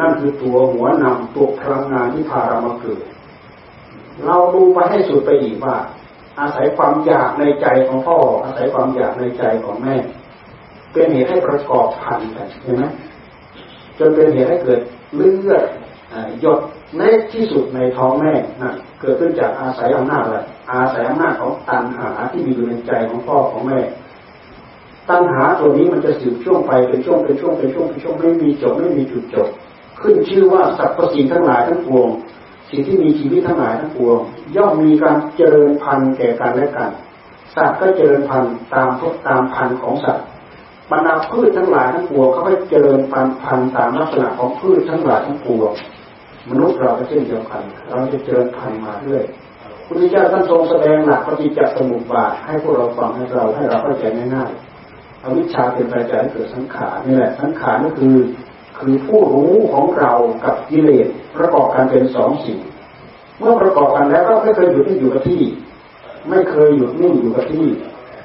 นั่นคือตัวหัวนำตัวพลังงานที่พาเรามาเกิด เราดูไปให้สุดไปอีกว่า อาศัยความอยากในใจของพ่อ อาศัยความอยากในใจของแม่ เป็นเหตุให้ประกอบพันกันเห็นไหมจนเป็นเหตุให้เกิดเลือดหยดเล็กที่สุดในท้องแม่นะเกิดขึ้นจากอาศัยอำนาจอะไรอาศัยอำนาจของตัณหาที่มีอยู่ในใจของพ่อของแม่ ตัณหาตัวนี้มันจะสืบช่วงไปเป็นช่วงเป็นช่วงเป็นช่วงเป็นช่วงไม่มีจบไม่มีจุดจบ ขึ้นชื่อว่าสรรพสิ่งทั้งหลายทั้งปวง สิ่งที่มีชีวิตทั้งหลายทั้งปวง ย่อมมีการเจริญพันธุ์แก่กันและกันสัตว์ก็เจริญพันธุ์ตามทุกตามพันธุ์ของสัตว์บรรดาพืชทั้งหลายทั้งปวงเขาก็เจริญพันธุ์พันธุ์ตามลักษณะของพืชทั้งหลายทั้งปวงมนุษย์เราก็เช่นเดียวกัน เราจะเจริญพันธุ์มาเรื่อยพุทธเจ้าท่านทรงแสดงหลักปฏิจจสมุปบาทให้พวกเราฟังให้เราให้เราเข้าใจง่ายๆอวิชชาเป็นปัจจัยเกิดสังขารนี่แหละสังขารก็คือ คือผู้รู้ของเรากับกิเลสประกอบกันเป็นสองสิ่ง เมื่อประกอบกันแล้วก็ไม่เคยหยุดที่อยู่กับที่ ไม่เคยหยุดนิ่งอยู่กับที่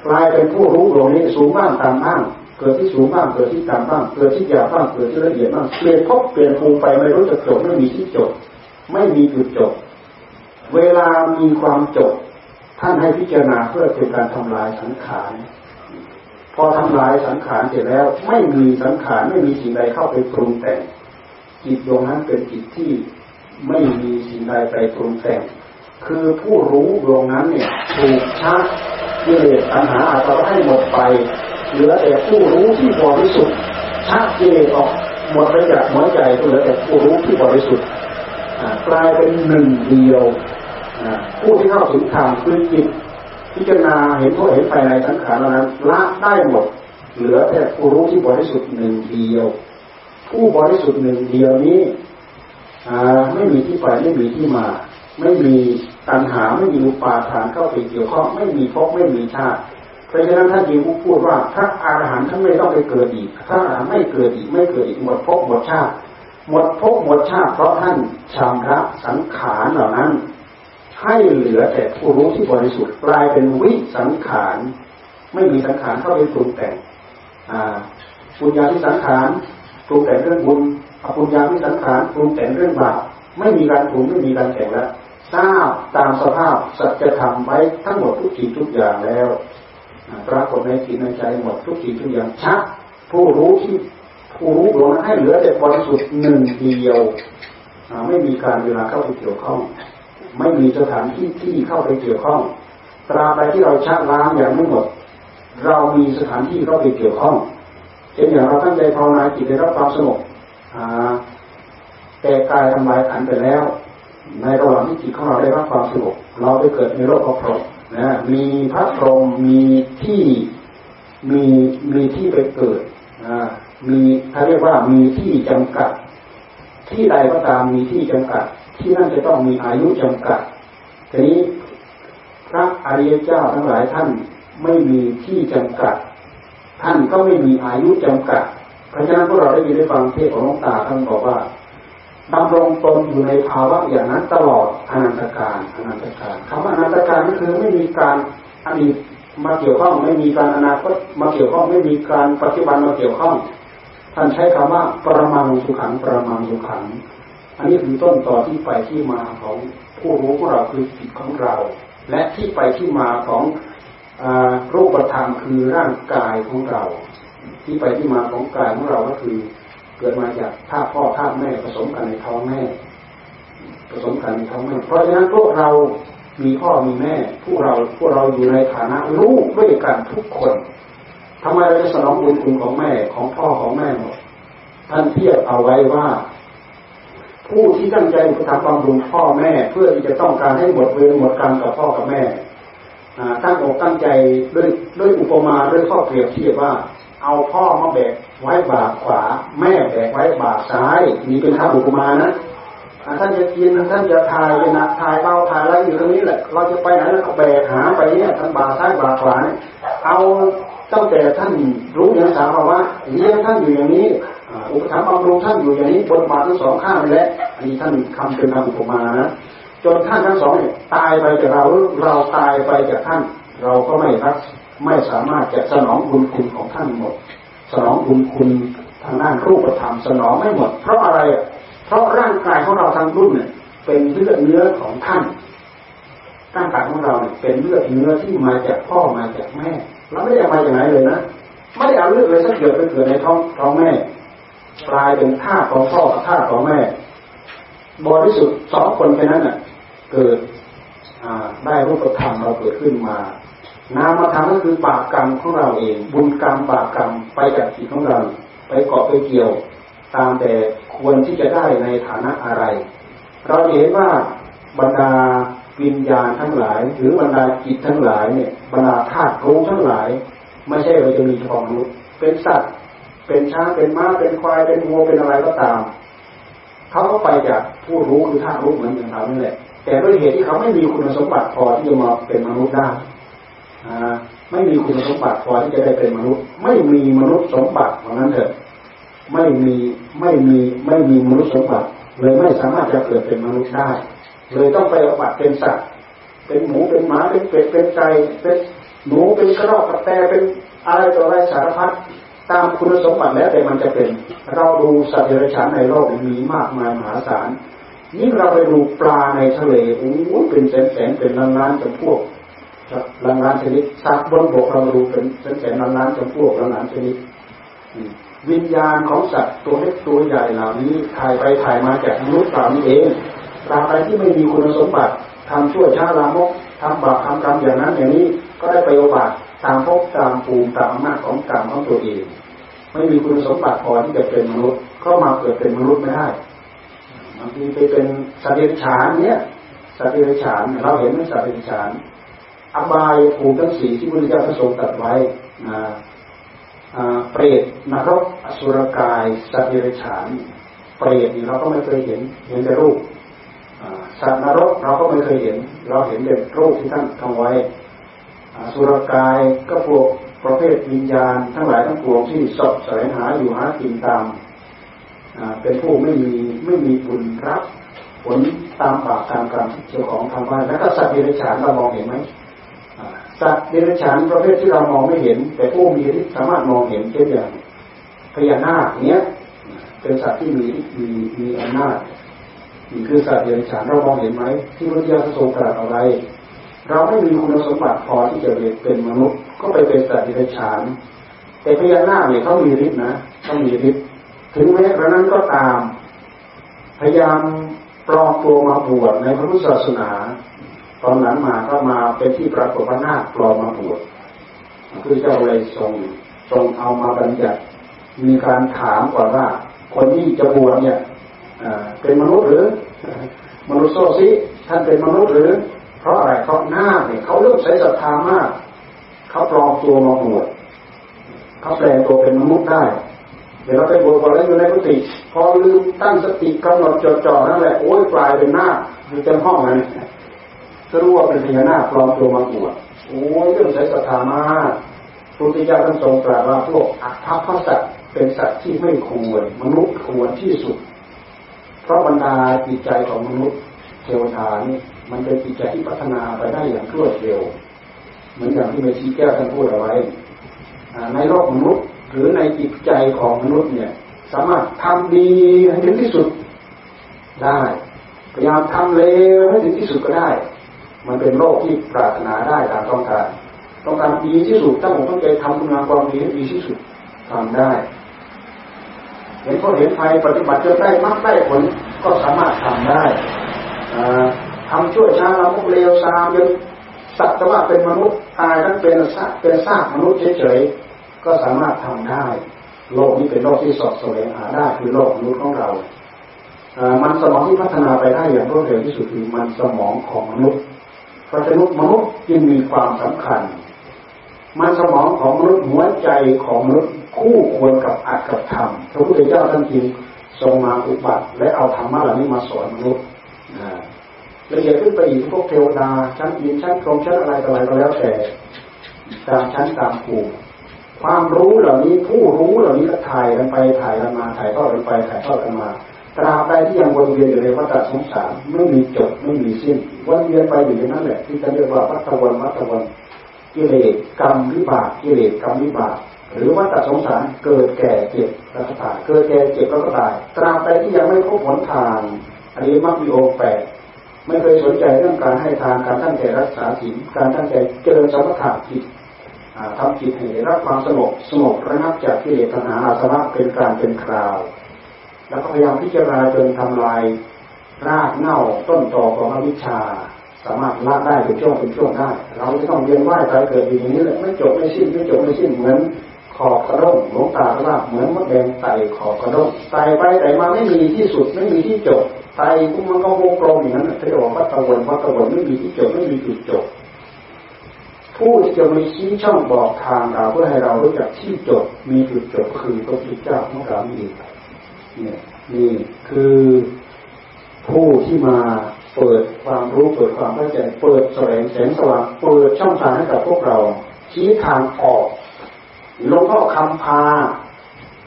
กลายเป็นผู้รู้ตรงนี้สูงบ้างตามบ้างเกิดที่สูงบ้างเกิดที่ต่ำบ้างเกิดที่หยาบบ้างเกิดที่ละเอียดบ้างเปลี่ยนพบเปลี่ยนภูมิไปไม่รู้จะจบไม่มีที่จบ ไม่มีจุดจบ เวลามีความจบ ท่านให้พิจารณาเพื่อเป็นการทำลายสังขาร พอทำลายสังขารเสร็จแล้ว ไม่มีสังขารไม่มีสิ่งใดเข้าไปปรุงแต่งจิตดวงนั้นเป็นจิตที่ไม่มีสิ่งใดไปปรุงแต่ง คือผู้รู้ดวงนั้นเนี่ยถูกชักกิเลสตัณหาอาจจะให้หมดไป เหลือแต่ผู้รู้ที่บริสุทธิ์ชักกิเลสออกหมดไปจากหัวใจก็เหลือแต่ผู้รู้ที่บริสุทธิ์กลายเป็นหนึ่งเดียวผู้ที่เข้าถึงธรรมคือจิต พิจารณาเห็นโทษเห็นภายในสังขารนั้นละได้หมด เหลือแต่ผู้รู้ที่บริสุทธิ์หนึ่งเดียว ผู้บริสุทธิ์หนึ่งเดียวนี้ไม่มีที่ไปไม่มีที่มา ไม่มีตัณหาไม่มีอุปาทานเข้าไปเกี่ยวข้องไม่มีภพไม่มีชาติราะฉะนั้นท่านยิงพูดว่าพระอรหันต์ท่านไม่ต้องไปเกิดอีกพระอรหันต์ไม่เกิดอีกไม่เกิดอีกหมดภพหมดชาติ หมดภพหมดชาติเพราะท่านชำระสังขารเหล่านั้น ให้เหลือแต่ผู้รู้ที่บริสุทธิ์กลายเป็นวิสังขารไม่มีสังขารเข้าไปปรุงแต่งปุญญาที่สังขารปรุงแต่งเรื่องบุญอปุญญาที่สังขารปรุงแต่งเรื่องบาปไม่มีการปรุงไม่มีการแต่งแล้วทราบตามสภาพสัจธรรมไว้ทั้งหมดทุกสิ่งทุกอย่างแล้วปรากฏในจิตในใจหมดทุกสิ่งทุกอย่างชัดผู้รู้ที่ผู้รู้ดวงนั้นให้เหลือแต่บริสุทธิ์หนึ่งเดียวไม่มีการเวลาเข้าไปเกี่ยวข้อง ไม่มีสถานที่ที่เข้าไปเกี่ยวข้องตราบใดที่เราชักล้างอย่างไม่หมด เรามีสถานที่เข้าไปเกี่ยวข้องเช่นอย่างเราตั้งใจภาวนาจิตได้รับความสงบแต่กายทำลายขันไปแล้ว ในระหว่างที่จิตของเราได้รับความสงบเราไปเกิดในโลกของพรหมนะมีพระพรหมมีที่มีมีที่ไปเกิดนะมีเขาเรียกว่ามีที่จำกัด ที่ใดก็ตามมีที่จำกัด ที่นั่นจะต้องมีอายุจำกัดทีนี้พระอริยเจ้าทั้งหลายท่านไม่มีที่จำกัด ท่านก็ไม่มีอายุจำกัด เพราะฉะนั้นพวกเราได้ยินได้ฟังเทศของหลวงตาท่านบอกว่าดำรงตนอยู่ในภาวะอย่างนั้นตลอดอนันตการอนันตการคำว่าอนันตการก็คือไม่มีการอดีตมาเกี่ยวข้องไม่มีการอนาคตมาเกี่ยวข้องไม่มีการปัจจุบันมาเกี่ยวข้อง ท่านใช้คำว่าประมังสุขังประมังสุขัง อันนี้คือต้นต่อที่ไปที่มาของผู้รู้ของเราคือจิตของเรา และที่ไปที่มาของรูปธรรมคือร่างกายของเรา ที่ไปที่มาของกายของเราก็คือเกิดมาจากท่าพ่อท่าแม่ผสมกันในท้องแม่ผสมกันในท้องแม่เพราะฉะนั้นพวกเรามีพ่อมีแม่พวกเราพวกเราอยู่ในฐานะลูกด้วยกันทุกคนทำไมเราจะสนองบุญคุณของแม่ของพ่อของแม่หมดท่านเทียบเอาไว้ว่า ผู้ที่ตั้งใจจะทำความบุญพ่อแม่ เพื่อที่จะต้องการให้หมดเวรหมดกรรมกับพ่อกับแม่ตั้งอกตั้งใจด้วยด้วยอุปมาด้วยข้อเปรียบเทียบว่า เอาพ่อมาแบกไว้บาขวา แม่แบกไว้บาซ้ายนี่เป็นข้าอุปมานะท่านจะกินท่านจะทายเป็นนักทายเบาทายอะไรอยู่ตรงนี้แหละ เราจะไปไหนเราแบกหาไปเนี่ยท่านบาซ้ายบาขวาเนี่ยเอาตั้งแต่ท่านรู้อย่างสาวว่าเลี้ยงท่านอยู่อย่างนี้ อุปถัมภ์บำรุงท่านอยู่อย่างนี้บนบาททั้งสองข้างนี่แหละอันนี้ท่านคำเป็นคำอุปมานะจนท่านทั้งสองเนี่ยตายไปจากเราเราตายไปจากท่าน เราก็ไม่รักไม่สามารถจะสนองบุญคุณของท่านหมด สนองบุญคุณทางด้านรูปธรรมสนองไม่หมด เพราะอะไร เพราะร่างกายของเราทางรุ่นเนี่ยเป็นเลือดเนื้อของท่านร่างกายของเราเนี่ยเป็นเลือดเนื้อที่มาจากพ่อมาจากแม่เราไม่ได้เอามาจากไหนเลยนะไม่ได้เอาเลือดเลยสักเกิดไปเกิดในท้องท้องแม่ กลายเป็นท่าของพ่อกับท่าของแม่ บริสุทธิ์สองคนแค่นั้นน่ะ เกิดได้รูปธรรมเราเกิดขึ้นมา นามธรรมก็คือบาปกรรมของเราเอง บุญกรรมบาปกรรมไปจากจิตของเรา ไปเกาะไปเกี่ยว ตามแต่ควรที่จะได้ในฐานะอะไร เราเห็นว่าบรรดาวิญญาณทั้งหลาย หรือบรรดาจิตทั้งหลายเนี่ยบรรดาธาตุรู้ทั้งหลาย ไม่ใช่เราจะมีเฉพามนุษย์เป็นสัตว์ เป็นช้างเป็นม้าเป็นควายเป็นวัวเป็นอะไรก็ตามเขาก็ไปจากผู้รู้คือธารู้เหมือนอย่างเรานี่แหละ แต่ด้วยเหตุที่เขาไม่มีคุณสมบัติพอที่จะมาเป็นมนุษย์ได้ไม่มีคุณสมบัติพอที่จะได้เป็นมนุษย์ ไม่มีมนุษย์สมบัติเพราะนั้นเถอะไม่มีไม่มีไม่มีมนุษย์สมบัติเลยไม่สามารถจะเกิดเป็นมนุษย์ได้เลยต้องไปอบัติเป็นสัตว์ เป็นหมูเป็นหมาเป็นเป็ดเป็นไก่เป็นหนูเป็นกระรอกกระแตเป็นอะไรต่ออะไรสารพัด ตามคุณสมบัติแล้วแต่มันจะเป็น เราดูสัตว์เดรัจฉานในโลกมีมากมายมหาศาลยิ่งเราไปดูปลาในทะเลโอ้เป็นแสนแสนเป็นล้านล้านจำพวกล้านล้านชนิดสัตว์บนบกเราดูเป็นแสนแสนล้านล้านจำพวกล้านล้านชนิดวิญญาณของสัตว์ตัวเล็กตัวใหญ่เหล่านี้ถ่ายไปถ่ายมาจากมนุษย์เหล่านี้เองตราบใดที่ไม่มีคุณสมบัติทำชั่วช้าลามกทำบาปทำกรรมอย่างนั้นอย่างนี้ก็ได้ไปโอบาต ตามภพตามภูมิตามอำนาจของกรรมของตัวเอง ไม่มีคุณสมบัติพอที่จะเป็นมนุษย์ก็มาเกิดเป็นมนุษย์ไม่ได้บางทีไปเป็นสัตว์เดรัจฉานเนี้ยสัตว์เดรัจฉานเราเห็นไหมสัตว์เดรัจฉานอบายภูมิทั้งสี่ที่พระพุทธเจ้าทรงตัดไว้นะเปรตนรกอสุรกาย สัตว์เดรัจฉานเปรตเราก็ไม่เคยเห็นเห็นแต่รูปสัตว์นรกเราก็ไม่เคยเห็น เราเห็นแต่รูปที่ท่านทำไว้ สุรกายก็พวกประเภทวิญญาณ ทั้งหลายทั้งปวงที่สอบแสวงหาอยู่หากินตามเป็นผู้ไม่มีไม่มีบุญรับผลตามบาปตามกรรมเจ้าของทำไว้แล้วก็สัตว์เดรัจฉานเรามองเห็นไหมสัตว์เดรัจฉานประเภทที่เรามองไม่เห็น แต่ผู้มีที่สามารถมองเห็นเช่นอย่างพญานาคเนี้ยเป็นสัตว์ที่มีมีมีอำนาจนี่คือสัตว์เดรัจฉานเรามองเห็นไหมที่พระเจ้าทรงตรัสอะไร เราไม่มีคุณสมบัติพอที่จะเป็นมนุษย์ ก็ไปเป็นสัตว์ดรัจฉานแต่พญานาคเนี่ยเขามีฤทธิ์นะเขามีฤทธิ์ถึงแม้กระนั้นก็ตาม พยายามปลอมตัวมาบวชในพระพุทธศาสนา ตอนหลังมาก็มาเป็นที่ปรากฏว่านาคปลอมมาบวชคือเจ้าเลยทรงทรงเอามาบัญญัติมีการถามก่อนว่า คนที่จะบวชเนี่ยเป็นมนุษย์หรือ มนุษย์โซซิท่านเป็นมนุษย์หรือ เพราะอะไรเพราะหน้าเนี่ยเขาเริ่มใช้ศรัทธามากเขาปลอมตัวมาบวชเขาแปลงตัวเป็นมนุษย์ได้ เดี๋ยวเราไปบวชก่อแล้วอยู่ในกุฏิพอลืมตั้งสติกำหนดจดจ่อนั่นแหละโอ้ยกลายเป็นหน้าอยู่เต็มห้องเลยก็รู้ว่าเป็นพญานาคปลอมตัวมาบวชโอ้ยเรื่องใช้ศรัทธามากพุทธเจ้าท่านทรงตรัสว่าพวกอัตถพสัตว์เป็นสัตว์ที่ไม่ควรมนุษย์ควรที่สุด เพราะบรรดาจิตใจของมนุษย์เทวดานี่ มันเป็นจิตใจที่พัฒนาไปได้อย่างรวดเร็ว เหมือนอย่างที่เมชีแก้วท่านพูดเอาไว้ในโลกมนุษย์หรือในจิตใจของมนุษย์เนี่ย สามารถทำดีให้ถึงที่สุดได้พยายามทำเลวให้ถึงที่สุดก็ได้ มันเป็นโลกที่ปรารถนาได้ตามต้องการ ต้องการดีที่สุดถ้าผมต้องใจทำคุณงามความดีให้ดีที่สุดทำได้เห็นเขาเห็นภัยปฏิบัติจนได้มากได้ผลก็สามารถทำได้ ทำชั่วช้าเราพวกเลวซามจนสัตว์ว่าเป็นมนุษย์ตายทั้งเป็นซากเป็นซากมนุษย์เฉยๆก็สามารถทำได้ โลกนี้เป็นโลกที่สอดแสวงหาได้คือโลกมนุษย์ของเรามันสมองที่พัฒนาไปได้อย่างรวดเร็วที่สุดคือมันสมองของมนุษย์ เพราะฉะนั้นมนุษย์จึงมีความสำคัญ มันสมองของมนุษย์หัวใจของมนุษย์คู่ควรกับอัดกับธรรมพระพุทธเจ้าท่านจริงทรงมาอุบัติและเอาธรรมะเหล่านี้มาสอนมนุษย์ ละเอียดขึ้นไปอีกพวกเทวดาชั้นยินชั้นพรหมชั้นอะไรต่ออะไรก็แล้วแต่ตามชั้นตามภูมิความรู้เหล่านี้ผู้รู้เหล่านี้ก็ถ่ายกันไปถ่ายกันมาถ่ายทอดกันไปถ่ายทอดกันมาตราบใดที่ยังวนเวียนอยู่ในวัฏสงสารไม่มีจบไม่มีสิ้นวนเวียนไปอยู่อย่างนั้นแหละที่จะเรียกว่าวัฏวนวัฏวนกิเลสกรรมวิบากกิเลสกรรมวิบากหรือวัฏสงสารเกิดแก่เจ็บแล้วก็ตายเกิดแก่เจ็บแล้วก็ตายตราบใดที่ยังไม่พบผลทางอันนี้มักมีโอแปด ไม่เคยสนใจเรื่องการให้ทานการตั้งใจรักษาศีลการตั้งใจเจริญสมถะจิตทำจิตให้รับความสงบสงบระงับจากกิเลสตัณหาอาสวะเป็นการเป็นคราว แล้วก็พยายามพิจารณาจนทำลายรากเง่าต้นตอของอวิชชา สามารถละได้เป็นช่วงเป็นช่วงได้ เราจะต้องเรียนว่ายตายเกิดอย่างนี้แหละไม่จบไม่สิ้นไม่จบไม่สิ้นเหมือนขอบกระด้งหลวงตาว่าเหมือนมดแดงไต่ขอบกระด้งไต่ไปไต่มาไม่มีที่สุดไม่มีที่จบ ไต่มันก็วงกลมอย่างนั้นเรียกว่าวัตวนวัตวนไม่มีที่จบไม่มีจุดจบผู้ที่จะมีชี้ช่องบอกทางเราเพื่อให้เรารู้จักที่จบมีจุดจบคือพระพุทธเจ้าของเรานี่เนี่ยนี่คือผู้ที่มาเปิดความรู้เปิดความเข้าใจเปิดแสงแสงสว่างเปิดช่องทางให้กับพวกเรา ชี้ทางออกหลวงพ่อคำพา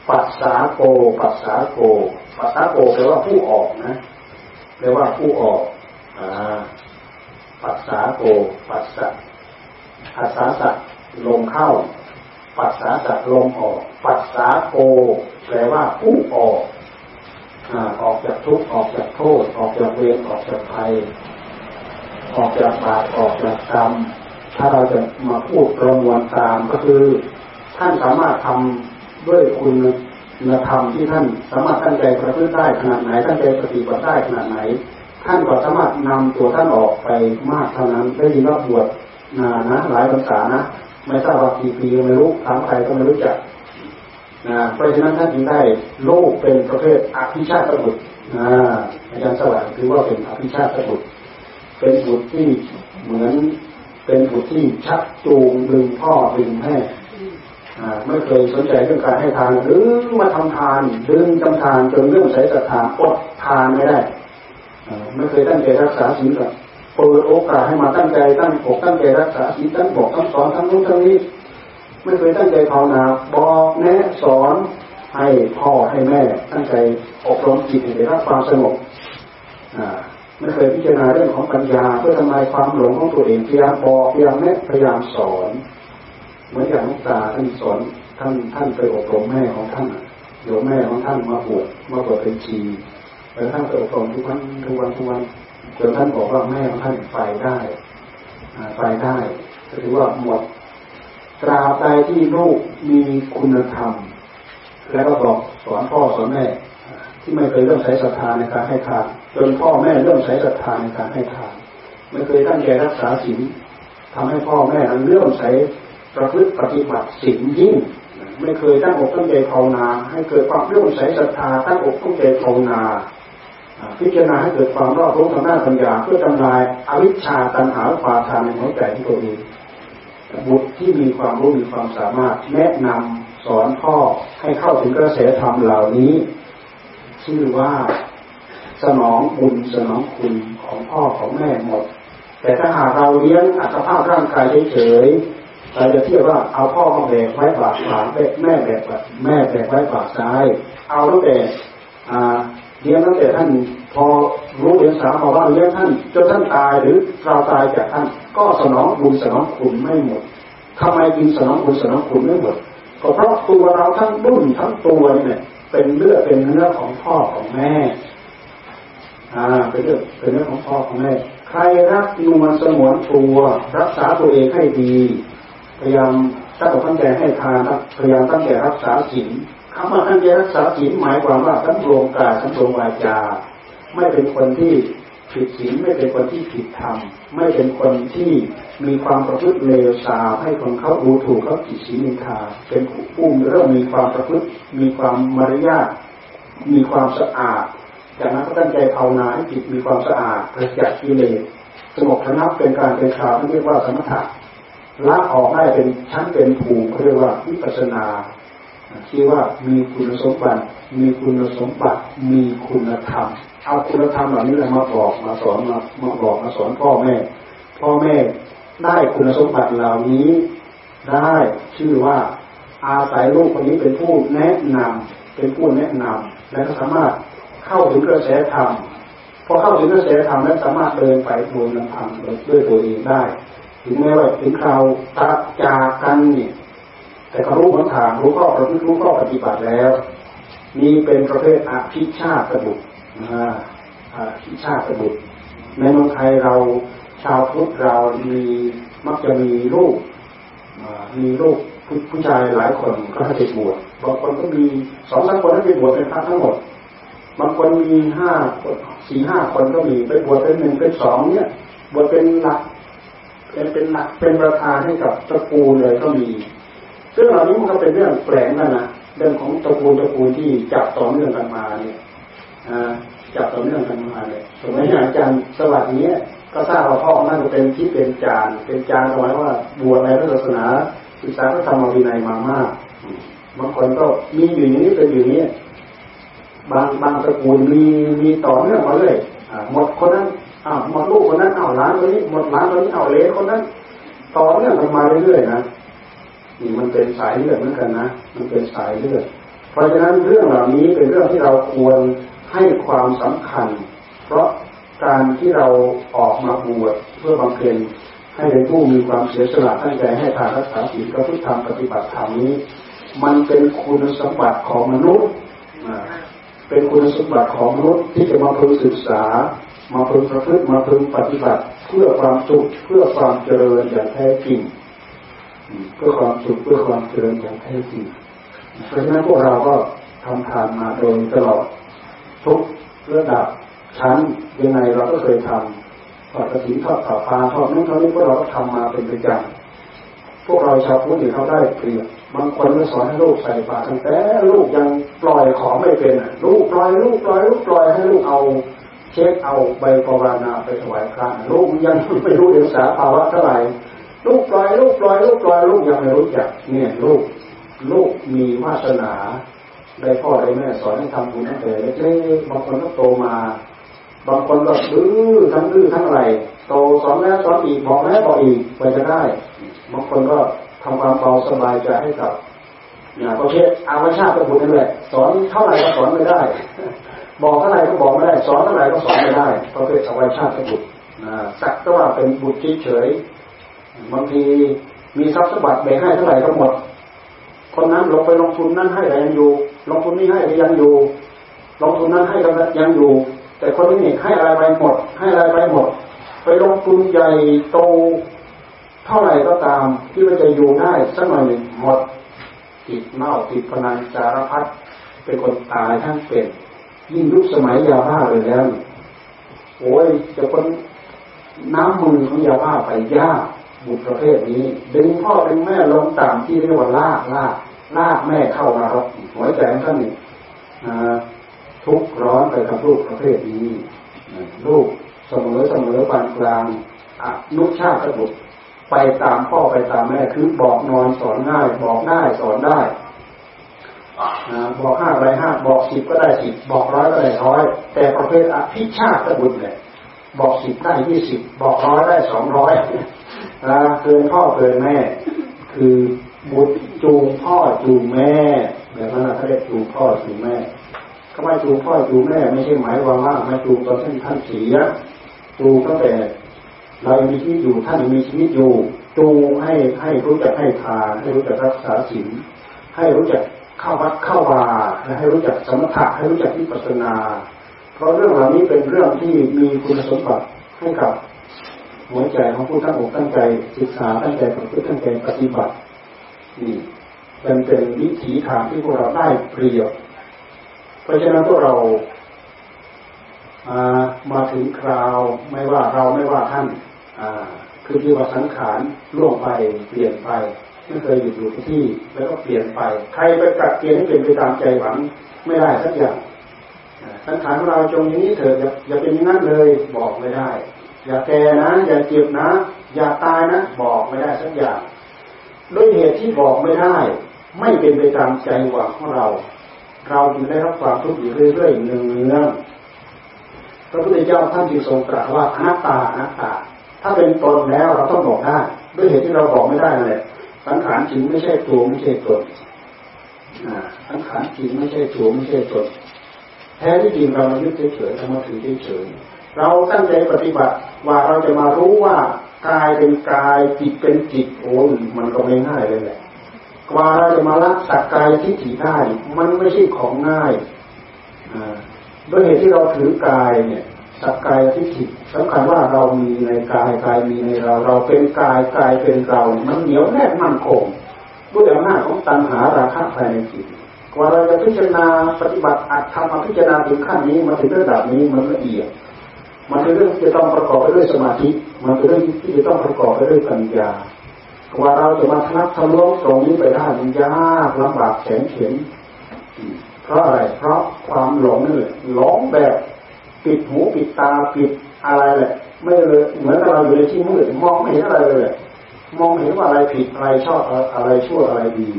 ปัสสาโกปัสสาโกปัสสาโกแปลว่าผู้ออกนะ แปลว่าผู้ออกอ่าปัสสาโกปัสสะปัสสาสัตลมเข้า ปัสสาสัตลมออก ปัสสาโกแปลว่าผู้ออกออกจากทุกข์ออกจากโทษ ออกจากเวรออกจากภัย ออกจากบาปออกจากกรรม ถ้าเราจะมาพูดประมวลตามก็คือ ท่านสามารถทำด้วยคุณ ธรรมที่ท่านสามารถตั้งใจประพฤติได้ขนาดไหนตั้งใจปฏิบัติได้ขนาดไหน ท่านก็สามารถนำตัวท่านออกไปมากเท่านั้นได้ยินว่าบวชนานนะหลายภาษานะไม่ทราบว่ากี่ปีไม่รู้ถามใครก็ไม่รู้จักนะเพราะฉะนั้นท่านจึงได้โลกเป็นประเภทอภิชาติบุตรอาจารย์สวัสดิ์คือว่าเป็นอภิชาติบุตรเป็นบุตรที่เหมือนเป็นบุตรที่ชักจูงดึงพ่อดึงแม่ ไม่เคยสนใจเรื่องการให้ทานหรือมาทำทานดึงทำทานจนเรื่องใส่ศรัทธาอดทานไม่ได้ไม่เคยตั้งใจรักษาศีลกับเปิดโอกาสให้มาตั้งใจตั้งอกตั้งใจรักษาศีลตั้งบอกตั้งสอนทั้งนู้นทั้งนี้ ไม่เคยตั้งใจภาวนาบอกแนะสอนให้พ่อให้แม่ ตั้งใจอบรมจิตให้ได้รับความสงบไม่เคยพิจารณาเรื่องของปัญญาเพื่อทำลายความหลงของตัวเองพยายามบอกพยายามแนะพยายามสอน เหมือนอย่างลูกตาท่านสอนท่านท่านไปอบรมแม่ของท่านโยมแม่ของท่านมาบวชมาบวชเป็นชีแล้วท่านไปอบรมทุกวันทุกวันทุกวันจนท่านบอกว่าแม่ของท่านไปได้ไปได้ถือว่าหมดตราบใดที่ลูกมีคุณธรรม แล้วก็บอกสอนพ่อสอนแม่ ที่ไม่เคยเริ่มใช้ศรัทธาในการให้ทานจนพ่อแม่เริ่มใช้ศรัทธาในการให้ทานไม่เคยตั้งใจรักษาศีลทำให้พ่อแม่นั้นเริ่มใช้ ประพฤติปฏิบัติสิ่งยิ่ง ไม่เคยตั้งอกตั้งใจภาวนา ให้เกิดความเรื่มใสศรัทธาตั้งอกตั้งใจภาวนา พิจารณาให้เกิดความรอบรู้ทางด้านปัญญา เพื่อทำลายอวิชชาตัณหาความทานในหัวใจที่ตัวเองบุตรที่มีความรู้มีความสามารถแนะนำสอนพ่อให้เข้าถึงกระแสธรรมเหล่านี้ ชื่อว่าสนองบุญสนองคุณของพ่อของแม่หมด แต่ถ้าหากเราเลี้ยงอัตภาพร่างกายเฉย เราจะเที่ยบว่าเอาพ่อมาแบกไว้ปากขวาแม่แบกแม่แบกไว้ปากซ้าย เอาตั้งแต่เลี้ยงตั้งแต่ท่านพอรู้เรียนสาวมาว่าเลี้ยงท่านจนท่านตายหรือเราตายจากท่าน ก็สนองบุญสนองคุณไม่หมดทำไมจึงสนองบุญสนองคุณไม่หมดก็เพราะตัวเราทั้งบุญทั้งตัวเนี่ยเป็นเลือดเป็นเนื้อของพ่อของแม่อ่าเป็นเลือดเป็นเนื้อของพ่อของแม่ใครรักนวลสมวนตัวรักษาตัวเองให้ดี พยายามตั้งตั้งใจให้ทานพยายามตั้งใจรักษาศีลคำว่าตั้งใจรักษาศีลหมายความว่าทั้งรวมกายทั้งรวมวาจา ไม่เป็นคนที่ผิดศีลไม่เป็นคนที่ผิดธรรมไม่เป็นคนที่มีความประพฤติเลวทรามให้คนเขาดูถูกเขาจิตศีลินทาเป็นผู้เริ่มมีความประพฤติมีความมารยาทมีความสะอาดจากนั้นก็ตั้งใจภาวนาให้จิตมีความสะอาดประจักกิเลสสงบระงับเป็นการเป็นคราวที่เรียกว่าสมถะ ละออกได้เป็นชั้นเป็นภูมิเรียกว่าวิปัสนาชื่ว่ามีคุณสมบัติ มีคุณสมบัติ มีคุณธรรม เอาคุณธรรมเหล่านี้แหละมาบอกมาสอนมามาบอกมาสอนพ่อแม่ พ่อแม่ได้คุณสมบัติเหล่านี้ ได้ชื่อว่าอาศัยลูกคนนี้เป็นผู้แนะนำเป็นผู้แนะนำและสามารถเข้าถึงกระแสธรรมพอเข้าถึงกระแสธรรมแล้วสามารถเดินไปโดยลำพังด้วยตัวเองได้ ถึงแม้ว่าถึงคราวตัดจากกันเนี่ย แต่เขารู้หนทางรู้ข้อประพฤติรู้ข้อปฏิบัติแล้ว นี่เป็นประเภทอภิชาติบุตรนะอภิชาติบุตร ในเมืองไทยเราชาวพุทธเรามีมักจะมีลูกมีลูกผู้ชายหลายคนก็ให้ไปบวชบางคนก็มีสองสามคนให้ไปบวชเป็นพระทั้งหมดบางคนมีห้าสี่ห้าคนก็มีไปบวชเป็นหนึ่งเป็นสองเนี่ยบวชเป็นหลัก เป็นเป็นหลักเป็นประธานให้กับตระกูลเลยก็มี ซึ่งเหล่านี้มันก็เป็นเรื่องแปลกนั่นนะเรื่องของตระกูลตระกูลที่จับต่อเนื่องกันมาเนี่ยจับต่อเนื่องกันมาเลยสมัยอาจารย์สวัสดิ์นี้ก็ทราบว่าพ่อนั่นเป็นที่เป็นจานเป็นจานหมายว่าบวชในพระศาสนาศึกษาพระธรรมวินัยมามากบางคนก็มีอยู่อย่างนี้เป็นอยู่นี้บางบางตระกูลมีมีต่อเนื่องมาเลยหมดคนนั้น อ้าวหมดลูกคนนั้นอ้าวหลานคนนี้หมดหลานคนนี้อ้าวเลี้ยคนนั้น ต่อเนื่องกันมาเรื่อยๆนะนี่มันเป็นสายเลือดเหมือนกันนะมันเป็นสายเลือดเพราะฉะนั้นเรื่องเหล่านี้เป็นเรื่องที่เราควรให้ความสำคัญ เพราะการที่เราออกมาบวชเพื่อบำเพ็ญให้เป็นผู้มีความเสียสละตั้งใจให้ทานรักษาศีลก็พุทธธรรมปฏิบัติธรรมนี้ มันเป็นคุณสมบัติของมนุษย์เป็นคุณสมบัติของมนุษย์ที่จะมาพึงศึกษา มาพึงประพฤติมาพึงปฏิบัติ เพื่อความสุขเพื่อความเจริญอย่างแท้จริงเพื่อความสุขเพื่อความเจริญอย่างแท้จริงเพราะฉะนั้นพวกเราก็ทำทานมาโดยตลอดทุกระดับชั้นยังไงเราก็เคยทำทอดกระถิ่นทอดผ่าปลาทอดนู้นทอดนี้พวกเราก็ทำมาเป็นประจำพวกเราชาวพุทธเขาได้เปรียบบางคนก็สอนให้ลูกใส่บาตรตั้งแต่ลูกยังปล่อยของไม่เป็นลูกปล่อยลูกปล่อยลูกปล่อยให้ลูกเอา ช็คเอาใบภาวนาไปถวายพระลูกยังไม่รู้เรื่องสาภาวะเท่าไหร่ลูกปล่อยลูกปล่อยลูกปล่อยลูกยังไม่รู้จักเนี่ยลูกลูกมีวาสนาได้พ่อได้แม่สอนให้ทำบุญตั้งแต่เล็กๆบางคนก็โตมา บางคนก็ดื้อทั้งดื้อทั้งอะไรโตสอนแล้วสอนอีกบอกแล้วบอกอีกไปจะได้ บางคนก็ทำความเบาสบายใจให้กับ ประเภทอาวชาติกระบุนั่นแหละสอนเท่าไหร่ก็สอนไม่ได้ บอกเท่าไหร่ก็บอกไม่ได้ สอนเท่าไหร่ก็สอนไม่ได้ประเภทอาวชาติกระบุสักแต่ว่าเป็นบุตรเฉยบางทีมีทรัพย์สมบัติแบ่งให้เท่าไหร่ก็หมด คนนั้นลงไปลงทุนนั้นให้แต่ยังอยู่ ลงทุนนี้ให้ยังอยู่ ลงทุนนั้นให้ก็ยังอยู่ แต่คนนี้ให้อะไรไปหมด ให้อะไรไปหมด ไปลงทุนใหญ่โตเท่าไหร่ก็ตามที่มันจะอยู่ได้สักหน่อยหนึ่งหมด ติดเมาติดพนันสารพัดเป็นคนตายทั้งเป็น ยิ่งยุคสมัยยาบ้าเลยแล้วโอ้ยจะคนน้ำมือของยาบ้าไปยากบุตรประเภทนี้ ดึงพ่อดึงแม่ลงต่ำที่เรียกว่าลากลากลากแม่เข้ามารกหัวใจของท่านนี่ทุกร้อนไปกับลูกประเภทนี้ลูกเสมอเสมอปานกลางอนุชาติบุตร ไปตามพ่อไปตามแม่คือบอกนอนสอนง่าย บอกง่ายสอนได้บอกห้าไรห้าบอกสิบก็ได้สิบบอกร้อยก็ได้ร้อยแต่ประเภทอภิชาติบุตรเนี่ยบอกสิบได้ยี่สิบบอกร้อยได้สองร้อยนะเกินพ่อเกินแม่ คือบุตรจูงพ่อจูงแม่แบบนั้นเขาเรียกจูงพ่อจูงแม่ก็ไม่จูงพ่อจูงแม่ไม่ใช่หมายความว่าไม่จูงตอนท่านท่านเสียจูงตั้งแต่ เรามีชีวิตอยู่ท่านมีชีวิตอยู่จูงให้ให้รู้จักให้ทานให้รู้จักรักษาศีลให้รู้จักเข้าวัดเข้าวาและให้รู้จักสมถะให้รู้จักวิปัสสนา เพราะเรื่องเหล่านี้เป็นเรื่องที่มีคุณสมบัติให้กับหัวใจของผู้ตั้งอกตั้งใจศึกษาตั้งใจประพฤติตั้งใจปฏิบัตินี่เป็นเป็นวิถีทางที่พวกเราได้เปรียบเพราะฉะนั้นพวกเรามาถึงคราวไม่ว่าเราไม่ว่าท่าน คือที่ว่าสังขารล่วงไปเปลี่ยนไปไม่เคยหยุดอยู่ที่ แล้วก็เปลี่ยนไป ใครไปกัดเกณฑ์ให้เป็นไปตามใจหวังไม่ได้สักอย่างสังขารของเราจงอย่างนี้เถิดอย่าเป็นอย่างนั้นเลยบอกไม่ได้ อย่าแก่นะ อย่าเจ็บนะ อย่าตายนะ บอกไม่ได้สักอย่างด้วยเหตุที่บอกไม่ได้ ไม่เป็นไปตามใจหวังของเรา เราจึงได้รับความทุกข์อยู่เรื่อยๆเนืองๆพระพุทธเจ้าท่านจึงทรงตรัสว่าอนัตตาอนัตตา ถ้าเป็นตนแล้วเราต้องบอกได้ด้วยเหตุที่เราบอกไม่ได้เลยสังขารจริงไม่ใช่ตัวไม่ใช่ตนสังขารจริงไม่ใช่ตัวไม่ใช่ตนแท้ที่จริงเรายึดเฉยๆทำมาถือเฉยๆเราตั้งใจปฏิบัติว่าเราจะมารู้ว่ากายเป็นกายจิตเป็นจิตโอ้มันก็ไม่ง่ายเลยแหละกว่าเราจะมาละสักกายที่ถีได้ มันไม่ใช่ของง่ายด้วยเหตุที่เราถือกายเนี่ย สักกายที่ถิสำคัญว่าเรามีในกายกายมีในเรา เราเป็นกายกายเป็นเรา มันเหนียวแน่นมั่นคงด้วยอำนาจของตัณหาราคะภายในจิตกว่าเราจะพิจารณาปฏิบัติอัตธรรมพิจารณาถึงขั้นนี้มาถึงระดับนี้มันละเอียด มันเป็นเรื่องที่จะต้องประกอบไปด้วยสมาธิ มันเป็นเรื่องที่จะต้องประกอบไปด้วยปัญญาว่าเราจะมาทับทะลุตรงนี้ไปได้มันยากลำบากแสนเข็นเพราะอะไรเพราะความหลงนี่หลงแบบ ปิดหูปิดตาปิดอะไรแหละไม่เลยเหมือนเราอยู่ในที่มืดมองไม่เห็นอะไรเลย มองเห็นว่าอะไรผิดอะไรชอบอะไรชั่วอะไรดี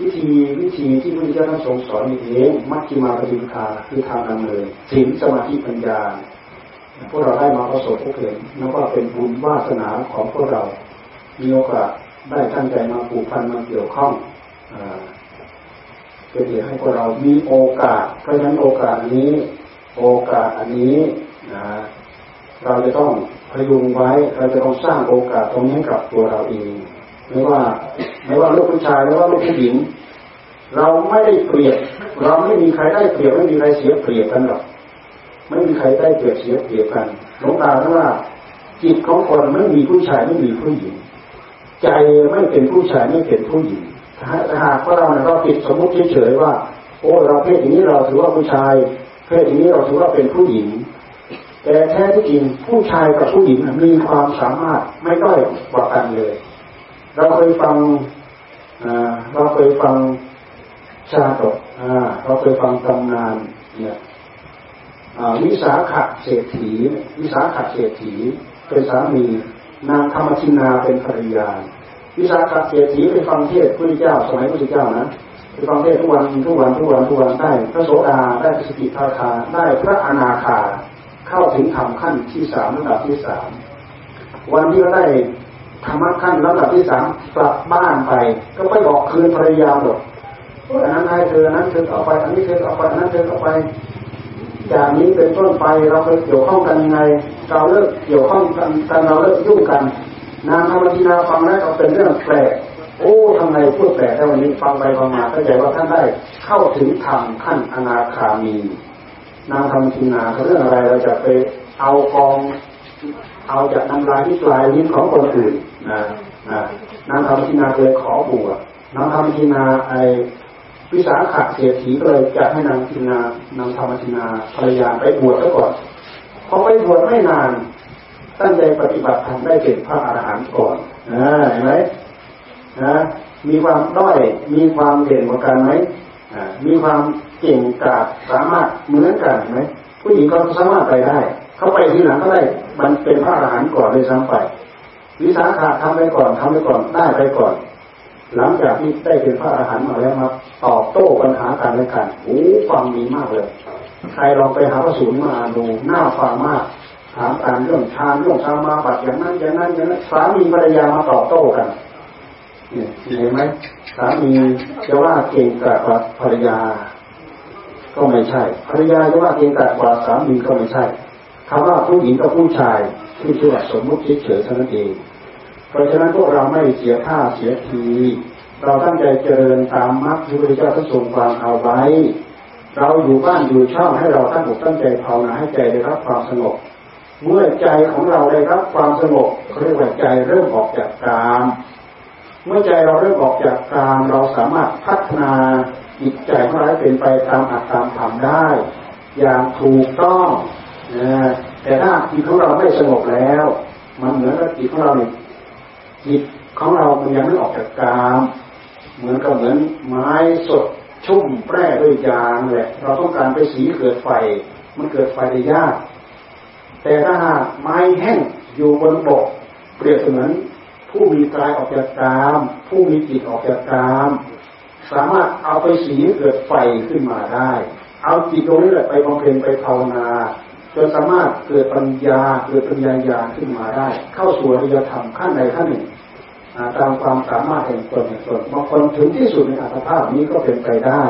วิธีวิธีที่พระพุทธเจ้าท่านทรงสอนเองมัชฌิมาปฏิปทาคือทางดำเนินศีลสมาธิปัญญาพวกเราได้มาประสบพบเห็นนับว่าเป็นบุญวาสนาของพวกเรา มีโอกาสได้ตั้งใจมาผูกพันมาเกี่ยวข้องเป็นเหตุให้พวกเรามีโอกาสเพราะฉะนั้นโอกาสนี้ โอกาสอันนี้นะเราจะต้องพยุงไว้ เราจะต้องสร้างโอกาสตรงนี้กับตัวเราเองไม่ว่าไม่ว่าลูกผู้ชายไม่ว่าลูกผู้หญิง เราไม่ได้เปรียบ เราไม่มีใครได้เปรียบไม่มีใครเสียเปรียบกันหรอกไม่มีใครได้เปรียบเสียเปรียบกันหลวงตาว่าจิตของคนไม่มีผู้ชายไม่มีผู้หญิง ใจไม่เป็นผู้ชายไม่เป็นผู้หญิงถ้าหากว่าเราเนี่ยเราติดสมมติเฉยๆว่า โอ้เราเพศอย่างนี้เราถือว่าผู้ชาย เพศนี้เราถือว่าเป็นผู้หญิง แต่แท้ที่จริงผู้ชายกับผู้หญิงมีความสามารถไม่ด้อยกว่ากันเลย เราเคยฟังเราเคยฟังชาตกเราเคยฟังตำนานเนี่ยวิสาขะเศรษฐี วิสาขะเศรษฐีเป็นสามี นางธรรมชินาเป็นภรรยาวิสาขะเศรษฐีไปฟังเทศพระเจ้าสมัยพระเจ้านะ ไปฟังเทศทุกวันทุกวันทุกวันทุกวันได้พระโสดาได้สกิทาคาได้พระอนาคาเข้าถึงธรรมขั้นที่สามระดับที่สามวันที่เราได้ธรรมขั้นระดับที่สามกลับบ้านไป ก็ไปบอกคืนภรรยาหมดอันนั้นให้เธอนั้นเธอต่อไป อันนี้เธอต่อไปอันนั้นเธอต่อไปจากนี้เป็นต้นไปเราไปเกี่ยวข้องกันยังไง เราเลิกเกี่ยวข้องกันเราเลิกยุ่งกัน นางธรรมทีนาฟังแล้วก็เป็นเรื่องแปลก ทำไมพูดแปลกแต่วันนี้ฟังไปฟังมาเข้าใจว่าท่านได้เข้าถึงธรรมขั้นอนาคามีนางธรรมทีนาเรื่องอะไรเราจะไปเอากอง เอาจากน้ำลายที่ปลายลิ้นของคนอื่นนะนะนางธรรมทีนาเคยขอบวชนางธรรมทีนาไอวิสาขะเศรษฐีก็เลยจะให้นางทินานางธรรมทินาภรรยาไปบวชซะก่อนพอไปบวชไม่นานตั้งใจปฏิบัติทำได้เป็นพระอรหันต์ก่อนเห็นไหม นะมีความด้อย มีความเด่นกว่ากันไหมมีความเก่งกาจสามารถเหมือนกันไหมผู้หญิงก็สามารถไปได้ เขาไปทีหลังก็ได้มันเป็นพระอรหันต์ก่อนเลยซ้ำไป วิสาขาทำไปก่อนทำไปก่อนได้ไปก่อน หลังจากที่ได้เป็นพระอรหันต์มาแล้วครับตอบโต้ปัญหาการในกันโอ้ฟังดีมากเลยใครลองไปหาพระสูนมาดูหน้าฟังมากถามการเรื่องทานเรื่องสมาบัติอย่างนั้นอย่างนั้นอย่างนั้นสามีภรรยามาตอบโต้กัน เนี่ยเห็นไหมสามีจะว่าเก่งกว่าภรรยา ก็ไม่ใช่ ภรรยาจะว่าเก่งกว่าสามีก็ไม่ใช่คำว่าผู้หญิงกับผู้ชายที่ชื่อว่าสมมติเฉยๆเท่านั้นเอง เพราะฉะนั้นพวกเราไม่เสียท่าเสียที เราตั้งใจเจริญตามมรรคที่พระเจ้าทรงวางเอาไว้ เราอยู่บ้านอยู่ช่องให้เราตั้งอกตั้งใจภาวนาให้ใจได้รับความสงบ เมื่อใจของเราได้รับความสงบเรียกว่าใจเริ่มออกจากกาม เมื่อใจเราเริ่มออกจากกามเราสามารถพัฒนาจิตใจของเราเป็นไปตามอัตตามธรรมได้ อย่างถูกต้องนะแต่ถ้าจิตของเราไม่สงบแล้ว มันเหมือนกับจิตของเราเนี่ยจิตของเรามันยังไม่ออกจากกามเหมือนกับเหมือนไม้สดชุ่มแปร่ด้วยยางแหละเราต้องการไปสีเกิดไฟ มันเกิดไฟได้ยาก แต่ถ้าไม้แห้งอยู่บนบกเปรียบเสมือน ผู้มีกายออกจากกาม ผู้มีจิตออกจากกาม สามารถเอาไปสีเกิดไฟขึ้นมาได้ เอาจิตตรงนี้แหละไปบำเพ็ญไปภาวนาจนสามารถเกิดปัญญาเกิดปัญญาญาขึ้นมาได้ เข้าสู่อริยธรรมขั้นใดขั้นหนึ่งตามความสามารถแห่งตนแห่งตนบางคนถึงที่สุดในอัตภาพนี้ก็เป็นไปได้